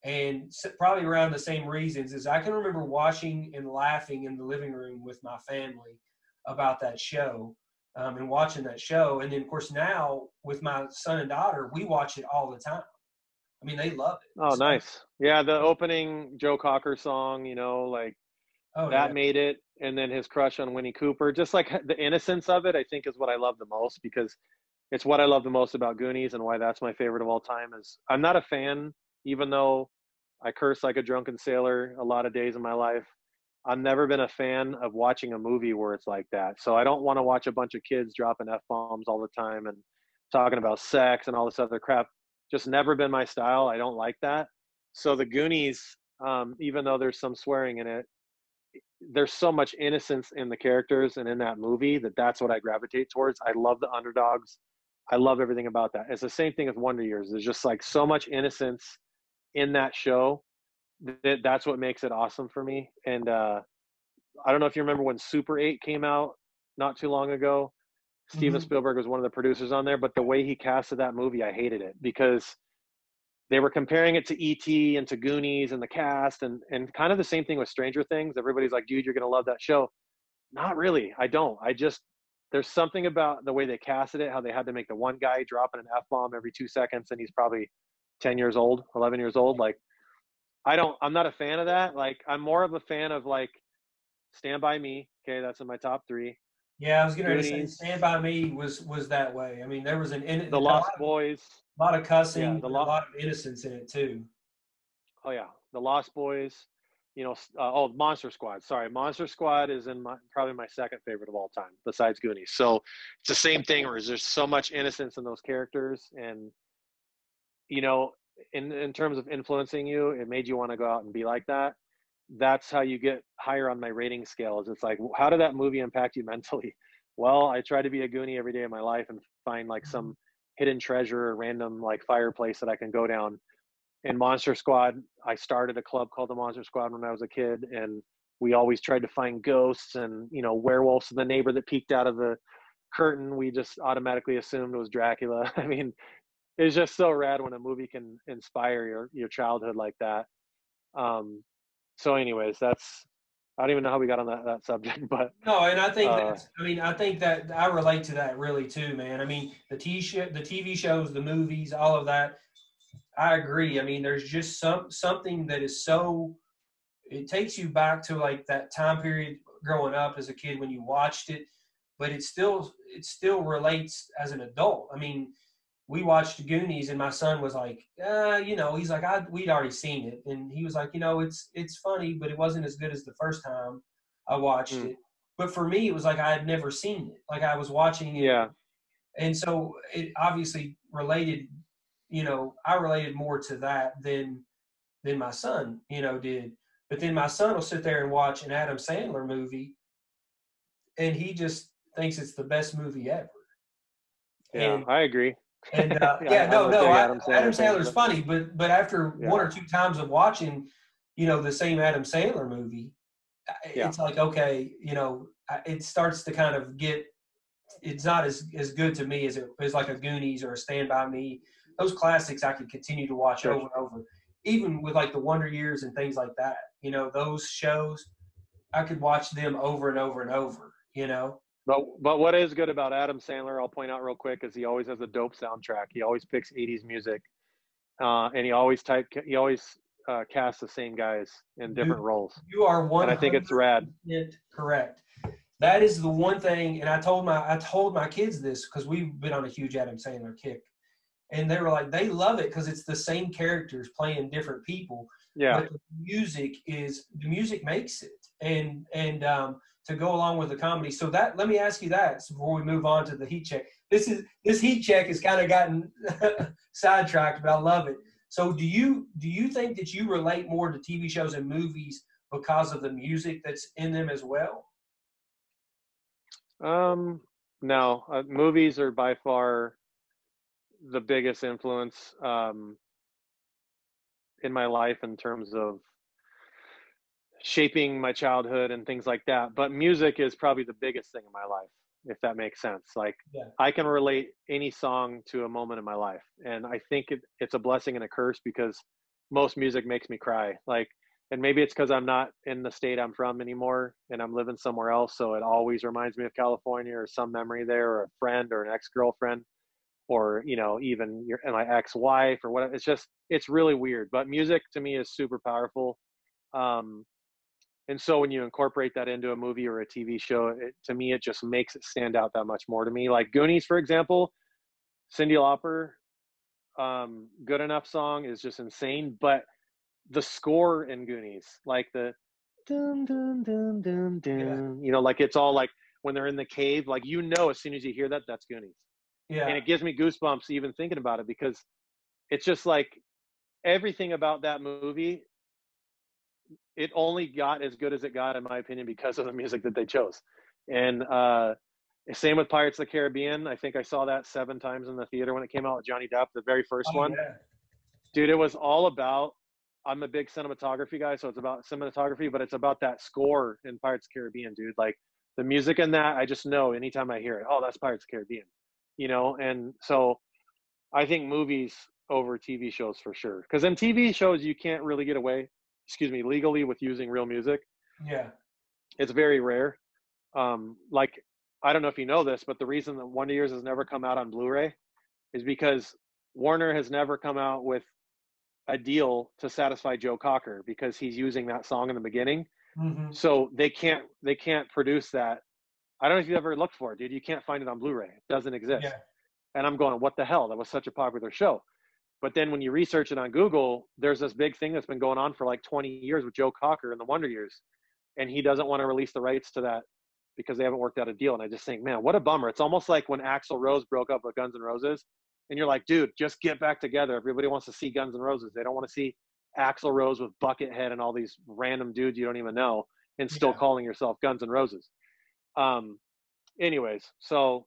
and probably around the same reasons. Is I can remember watching and laughing in the living room with my family about that show um, and watching that show, and then of course now with my son and daughter, we watch it all the time. I mean, they love it. Oh, so, nice. Yeah, the opening Joe Cocker song, you know, like oh, that yeah. made it, and then his crush on Winnie Cooper, just like [LAUGHS] the innocence of it, I think is what I love the most because it's what I love the most about Goonies and why that's my favorite of all time. Is I'm not a fan, even though I curse like a drunken sailor a lot of days in my life. I've never been a fan of watching a movie where it's like that. So I don't want to watch a bunch of kids dropping f bombs all the time and talking about sex and all this other crap. Just never been my style. I don't like that. So the Goonies, um, even though there's some swearing in it, there's so much innocence in the characters and in that movie that that's what I gravitate towards. I love the underdogs. I love everything about that. It's the same thing with Wonder Years. There's just like so much innocence in that show that that's what makes it awesome for me. And uh, I don't know if you remember when Super 8 came out not too long ago. Steven Mhm. Spielberg was one of the producers on there, but the way he casted that movie, I hated it because they were comparing it to E.T. and to Goonies and the cast, and and kind of the same thing with Stranger Things. Everybody's like, "Dude, you're gonna love that show." Not really. I don't. I just there's something about the way they casted it, how they had to make the one guy dropping an f bomb every two seconds, and he's probably ten years old, eleven years old. Like, I don't. I'm not a fan of that. Like, I'm more of a fan of like Stand by Me. Okay, that's in my top three. Yeah, I was gonna say Stand by Me was was that way. I mean, there was an in, The a Lost lot, Boys. lot of cussing, Yeah, the Lo- a lot of innocence in it too. Oh yeah, the Lost Boys. You know, uh, oh Monster Squad. Sorry, Monster Squad is in my probably my second favorite of all time, besides Goonies. So it's the same thing, where there's so much innocence in those characters, and you know, in in terms of influencing you, it made you want to go out and be like that. That's how you get higher on my rating scales. It's like, how did that movie impact you [LAUGHS] mentally? Well, I try to be a Goonie every day of my life and find like some hidden treasure or random like fireplace that I can go down in Monster Squad, I started a club called the Monster Squad when I was a kid, and we always tried to find ghosts and you know werewolves. And the neighbor that peeked out of the curtain, we just automatically assumed was Dracula. [LAUGHS] I mean, it's just so rad when a movie can inspire your your childhood like that. Um, so, anyways, that's I don't even know how we got on that, that subject, [LAUGHS] but No, and I think Uh, that's, I mean, I think that I relate to that really too, man. I mean, the t the TV shows, the movies, all of that. I agree. I mean, there's just some something that is so. It takes you back to like that time period growing up as a kid when you watched it, but it still it still relates as an adult. I mean, we watched Goonies, and my son was like, uh, you know, he's like, I we'd already seen it, and he was like, you know, it's it's funny, but it wasn't as good as the first time I watched Mm. it. But for me, it was like I had never seen it. Like I was watching it, yeah, and so it obviously related. You know, I related more to that than than my son, you know, did. But then my son will sit there and watch an Adam Sandler movie, and he just thinks it's the best movie ever. yeah, And- I agree. And [LAUGHS] uh, Yeah, yeah, no, no, I, Adam Adam, Sandler fan, Sandler's but- funny, but but after Yeah. one or two times of watching, you know, the same Adam Sandler movie, Yeah. it's like okay, you know, it starts to kind of get. It's not as as good to me as it as like a Goonies or a Stand by Me. Those classics I could continue to watch Sure. over and over, even with like the Wonder Years and things like that. You know, those shows, I could watch them over and over and over. You know, But but what is good about Adam Sandler, I'll point out real quick, is he always has a dope soundtrack. He always picks '80s music, uh, and he always type he always uh, casts the same guys in different Dude, roles. you are one. And I think it's rad. correct. That is the one thing, and I told my I told my kids this because we've been on a huge Adam Sandler kick, and they were like they love it because it's the same characters playing different people. Yeah, But the music is the music makes it, and and um, to go along with the comedy. So that let me ask you that before we move on to the heat check. This is this heat check has kind of gotten [LAUGHS] sidetracked, but I love it. So do you do you think that you relate more to TV shows and movies because of the music that's in them as well? Um, no, uh, movies are by far the biggest influence um, in my life in terms of shaping my childhood and things like that. But music is probably the biggest thing in my life, if that makes sense. Like Yeah. I can relate any song to a moment in my life, and I think it, it's a blessing and a curse because most music makes me cry. Like, and maybe it's because I'm not in the state I'm from anymore, and I'm living somewhere else, so it always reminds me of California or some memory there, or a friend or an ex girlfriend, or you know even your my ex wife or whatever. It's just it's really weird, but music to me is super powerful. Um, and so when you incorporate that into a movie or a TV show, it, to me, it just makes it stand out that much more to me. Like Goonies, for example, Cyndi Lauper, um, Good Enough song is just insane. But the score in Goonies, like the dun dun dun dun dun, you know, like it's all like when they're in the cave, like you know, as soon as you hear that, that's Goonies Yeah, and it gives me goosebumps even thinking about it because it's just like everything about that movie it only got as good as it got in my opinion because of the music that they chose. And uh same with pirates of the caribbean. I think i saw that seven times in the theater when it came out with johnny depp the very first Oh, one. yeah. dude it was all about i'm a big cinematography guy so it's about cinematography but it's about that score in pirates of the caribbean dude. Like the music in that I just know anytime I hear it, oh, that's Pirates of the Caribbean, you know. And so I think movies over TV shows for sure, because in TV shows you can't really get away, excuse me, legally with using real music. Yeah, it's very rare. Um, like I don't know if you know this, but the reason that Wonder Years has never come out on Blu-ray is because Warner has never come out with a deal to satisfy Joe Cocker because he's using that song in the beginning. Mm-hmm. So they can't they can't produce that. I don't know if you ever looked for it, dude. You can't find it on Blu-ray. It doesn't exist. Yeah. And I'm going, what the hell? That was such a popular show. But then when you research it on Google, there's this big thing that's been going on for like 20 years with Joe Cocker and the Wonder Years, and he doesn't want to release the rights to that because they haven't worked out a deal. And I just think, man, what a bummer. It's almost like when Axl Rose broke up with Guns N' Roses, and you're like, dude, just get back together. Everybody wants to see Guns N' Roses. They don't want to see Axl Rose with Buckethead and all these random dudes you don't even know, and still yeah. calling yourself Guns N' Roses. Um, anyways, so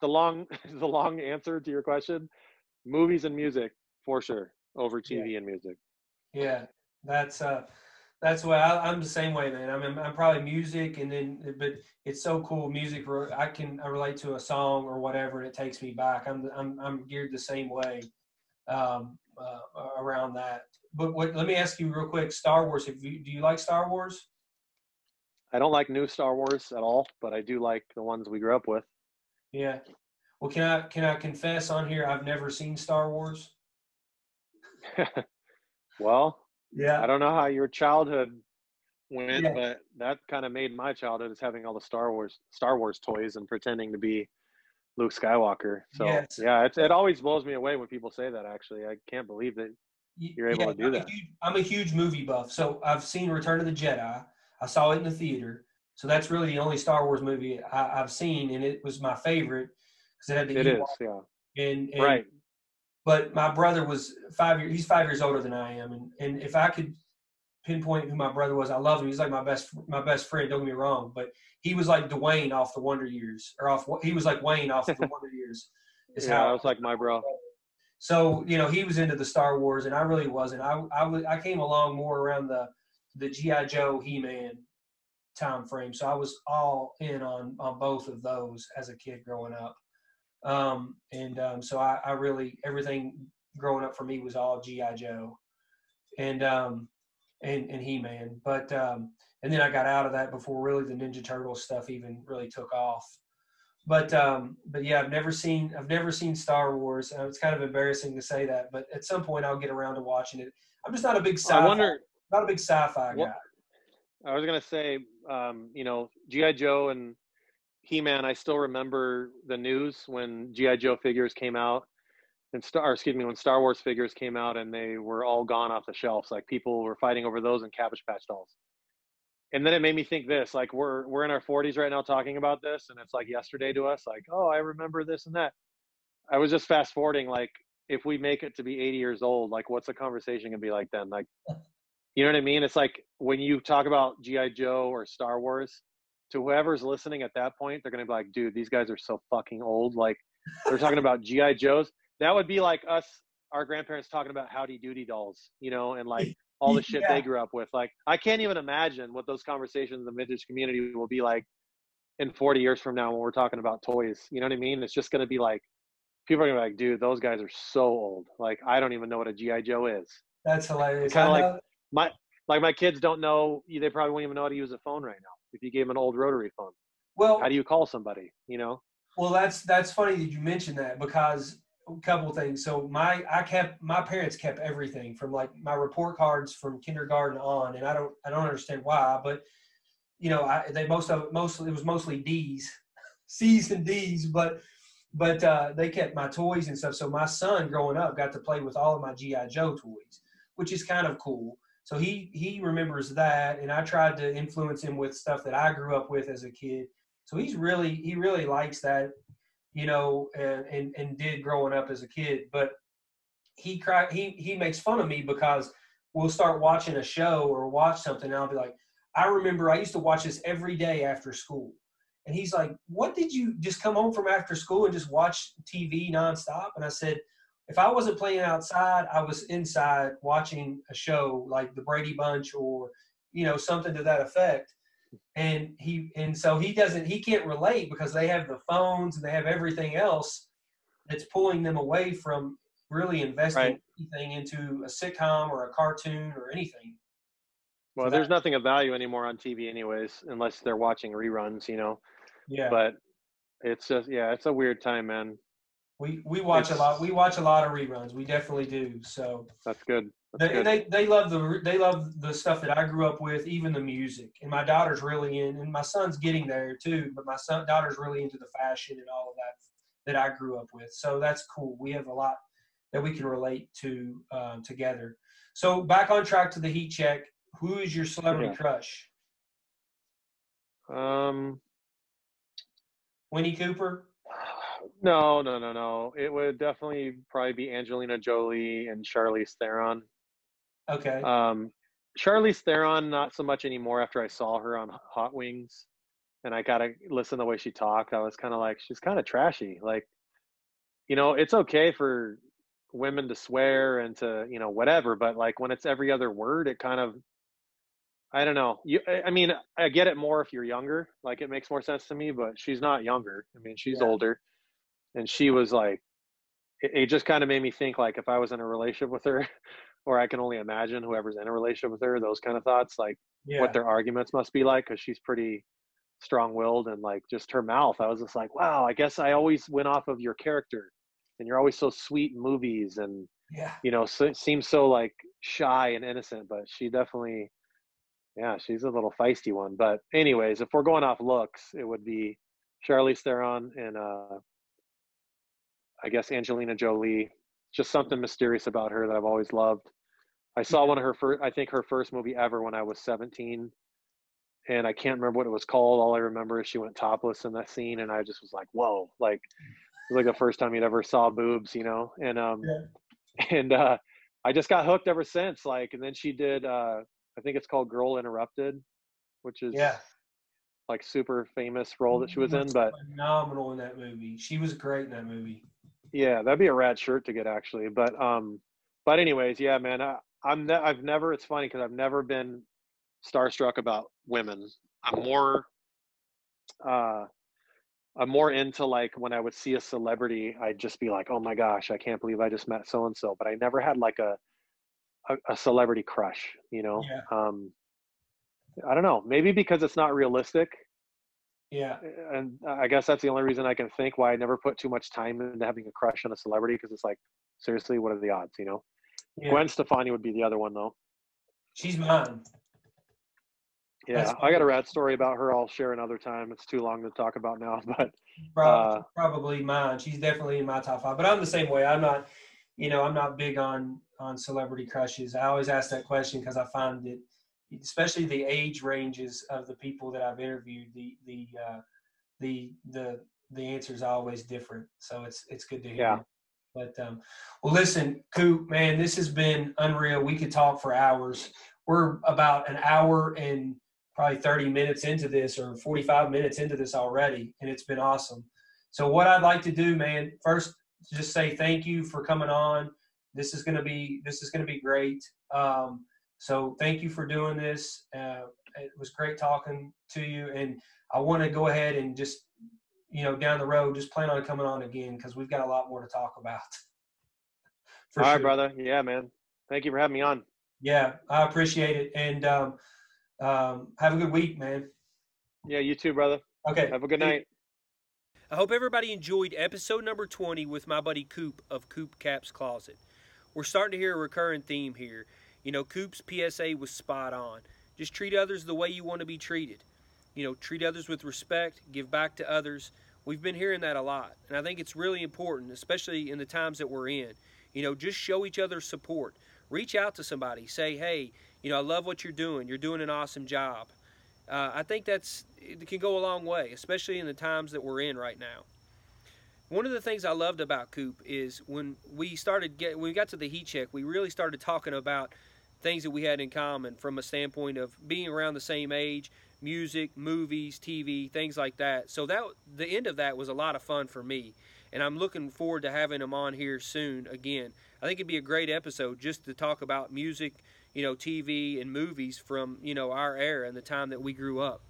the long [LAUGHS] the long answer to your question, movies and music for sure over TV yeah. and music. Yeah, that's uh that's why I, am the same way, man. I mean, I'm probably music, and then but it's so cool. Music, I can I relate to a song or whatever, and it takes me back. I'm I'm I'm geared the same way um, uh, around that. But what, let me ask you real quick: Star Wars. If you do you like Star Wars? I don't like new Star Wars at all, but I do like the ones we grew up with. Yeah. Well, can I can I confess on here? I've never seen Star Wars. [LAUGHS] well, yeah. I don't know how your childhood went, yeah. but that kind of made my childhood is having all the Star Wars Star Wars toys and pretending to be Luke Skywalker. So yes. yeah, it it always blows me away when people say that. Actually, I can't believe that you're able yeah, to do I'm that. A huge, I'm a huge movie buff, so I've seen Return of the Jedi. I saw it in the theater, so that's really the only Star Wars movie I, have seen, and it was my favorite because it had the it is, yeah. And, and right. but my brother was five years he's five years older than i am and, and if i could pinpoint who my brother was i love him. He's like my best my best friend don't get me wrong but he was like dwayne off the wonder years or off he was like wayne off the [LAUGHS] wonder years is yeah, how I was like my bro. So you know he was into the star wars and i really wasn't. I i, I came along more around the the gi joe he-man time frame so i was all in on on both of those as a kid growing up um, and um, so I, I, really everything growing up for me was all GI Joe, and um, and and He Man. But um, and then I got out of that before really the Ninja Turtle stuff even really took off. But um, but yeah, I've never seen I've never seen Star Wars. Uh, it's kind of embarrassing to say that, but at some point I'll get around to watching it. I'm just not a big sci-fi. Wonder, not a big sci-fi guy. I was gonna say, um, you know, GI Joe and he-Man, I still remember the news when GI Joe figures came out, and Star, excuse me, when Star Wars figures came out, and they were all gone off the shelves. Like people were fighting over those and Cabbage Patch dolls. And then it made me think this: like we're we're in our 40s right now talking about this, and it's like yesterday to us. Like, oh, I remember this and that. I was just fast forwarding. Like, if we make it to be 80 years old, like, what's the conversation gonna be like then? Like, [LAUGHS] you know what I mean? It's like when you talk about GI Joe or Star Wars to whoever's listening at that point, they're gonna be like, dude, these guys are so fucking old. Like they're talking [LAUGHS] about GI Joes. That would be like us, our grandparents talking about Howdy Doody dolls, you know, and like all the shit yeah. they grew up with. Like I can't even imagine what those conversations in the vintage community will be like in 40 years from now when we're talking about toys. You know what I mean? It's just gonna be like people are gonna be like, dude, those guys are so old. Like I don't even know what a GI Joe is. That's hilarious. Kind of like my like my kids don't know. They probably won't even know how to use a phone right now if you gave them an old rotary phone? Well, how do you call somebody? You know. Well, that's that's funny that you mentioned that because a couple things. So my I kept my parents kept everything from like my report cards from kindergarten on, and I don't I don't understand why, but you know I, they most of it mostly it was mostly D's, [LAUGHS] C's and D's, but but uh, they kept my toys and stuff. So my son growing up got to play with all of my GI Joe toys, which is kind of cool. So he he remembers that, and I tried to influence him with stuff that I grew up with as a kid. So he's really he really likes that, you know, and and, and did growing up as a kid. But he cry he he makes fun of me because we'll start watching a show or watch something, and I'll be like, I remember I used to watch this every day after school. And he's like, What did you just come home from after school and just watch TV nonstop? And I said, if I wasn't playing outside, I was inside watching a show like the Brady Bunch or you know something to that effect. and he and so he doesn't he can't relate because they have the phones and they have everything else that's pulling them away from really investing right. anything into a sitcom or a cartoon or anything. Well, so there's that, nothing of value anymore on TV, anyways, unless they're watching reruns, you know. Yeah. But it's just yeah, it's a weird time, man. We we watch a lot. We watch a lot of reruns. We definitely do. So that's good. That's they, good. they they love the they love the stuff that I grew up with, even the music. And my daughter's really in, and my son's getting there too. But my son daughter's really into the fashion and all of that that I grew up with. So that's cool. We have a lot that we can relate to um, together. So back on track to the heat check. Who is your celebrity yeah. crush? Um, Winnie Cooper. No, no, no, no. It would definitely probably be Angelina Jolie and Charlize Theron. Okay. Um, Charlize Theron, not so much anymore. After I saw her on Hot Wings, and I gotta listen the way she talked, I was kind of like, she's kind of trashy. Like, you know, it's okay for women to swear and to you know whatever but like when it's every other word it kind of i don't know you i mean i get it more if you're younger like it makes more sense to me but she's not younger i mean she's yeah. older and she was like it, it just kind of made me think like if i was in a relationship with her [LAUGHS] or i can only imagine whoever's in a relationship with her those kind of thoughts like yeah. what their arguments must be like because she's pretty strong-willed and like just her mouth i was just like wow i guess i always went off of your character and you're always so sweet in movies and yeah you know so, seems so like shy and innocent but she definitely yeah she's a little feisty one but anyways if we're going off looks it would be charlize theron and uh i guess angelina jolie just something mysterious about her that i've always loved i saw one of her first i think her first movie ever when i was 17 and i can't remember what it was called all i remember is she went topless in that scene and i just was like whoa like it was like the first time you'd ever saw boobs, you know, and um, yeah. [LAUGHS] and uh, I just got hooked ever since. Like, and then she did, uh, I think it's called Girl Interrupted, which is yeah, like super famous role that she was in, but phenomenal in that movie. She was great in that movie. Yeah, that'd be a rad shirt to get actually. But um, but anyways, yeah, man, I, I'm ne- I've never. It's funny because I've never been starstruck about women. I'm more uh I'm more into like when I would see a celebrity, I'd just be like, oh my gosh, I can't believe I just met so and so. But I never had like a, a, a celebrity crush, you know. Yeah. Um, I don't know, maybe because it's not realistic. Yeah. And I guess that's the only reason I can think why I never put too much time into having a crush on a celebrity because it's like, seriously, what are the odds, you know? Yeah. Gwen Stefani would be the other one though. She's mine. Yeah, I got a rad story about her. I'll share another time. It's too long to talk about now, [LAUGHS] but probably, uh, probably mine. She's definitely in my top five. But I'm the same way. I'm not, you know, I'm not big on on celebrity crushes. I always ask that question because I find that, especially the age ranges of the people that I've interviewed, the the uh, the the the answer is always different. So it's it's good to hear. Yeah. But um, well, listen, Coop, man, this has been unreal. We could talk for hours. We're about an hour and probably 30 minutes into this or 45 minutes into this already, and it's been awesome. So, what I'd like to do, man, first just say thank you for coming on. This is gonna be this is gonna be great. Um, so, thank you for doing this. Uh, it was great talking to you, and I want to go ahead and just you know down the road just plan on coming on again because we've got a lot more to talk about. [LAUGHS] For All sure. right, brother. Yeah, man. Thank you for having me on. Yeah, I appreciate it, and um, um, have a good week, man. Yeah, you too, brother. Okay. Have a good night. I hope everybody enjoyed episode number 20 with my buddy Coop of Coop Cap's Closet. We're starting to hear a recurring theme here. You know, Coop's PSA was spot on. Just treat others the way you want to be treated. You know, treat others with respect, give back to others. We've been hearing that a lot. And I think it's really important, especially in the times that we're in. You know, just show each other support. Reach out to somebody. Say, hey, you know, I love what you're doing. You're doing an awesome job. Uh, I think that's it can go a long way, especially in the times that we're in right now. One of the things I loved about Coop is when we started get when we got to the heat check, we really started talking about things that we had in common from a standpoint of being around the same age, music, movies, TV, things like that. So that the end of that was a lot of fun for me, and I'm looking forward to having him on here soon again. I think it'd be a great episode just to talk about music, you know, TV and movies from, you know, our era and the time that we grew up.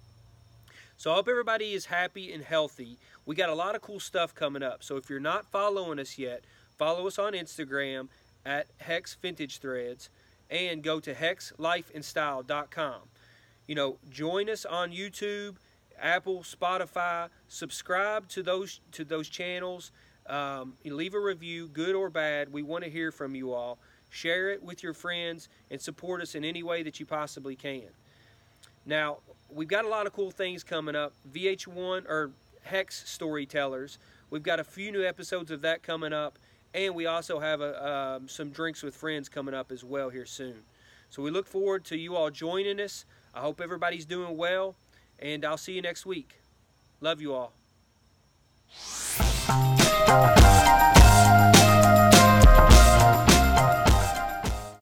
So I hope everybody is happy and healthy. We got a lot of cool stuff coming up. So if you're not following us yet, follow us on Instagram at Hex Vintage Threads and go to hexlifeandstyle.com. You know, join us on YouTube, Apple, Spotify. Subscribe to those to those channels. Um, leave a review, good or bad. We want to hear from you all. Share it with your friends and support us in any way that you possibly can. Now, we've got a lot of cool things coming up. VH1 or Hex Storytellers. We've got a few new episodes of that coming up and we also have a, um, some drinks with friends coming up as well here soon. So we look forward to you all joining us. I hope everybody's doing well, and I'll see you next week. Love you all.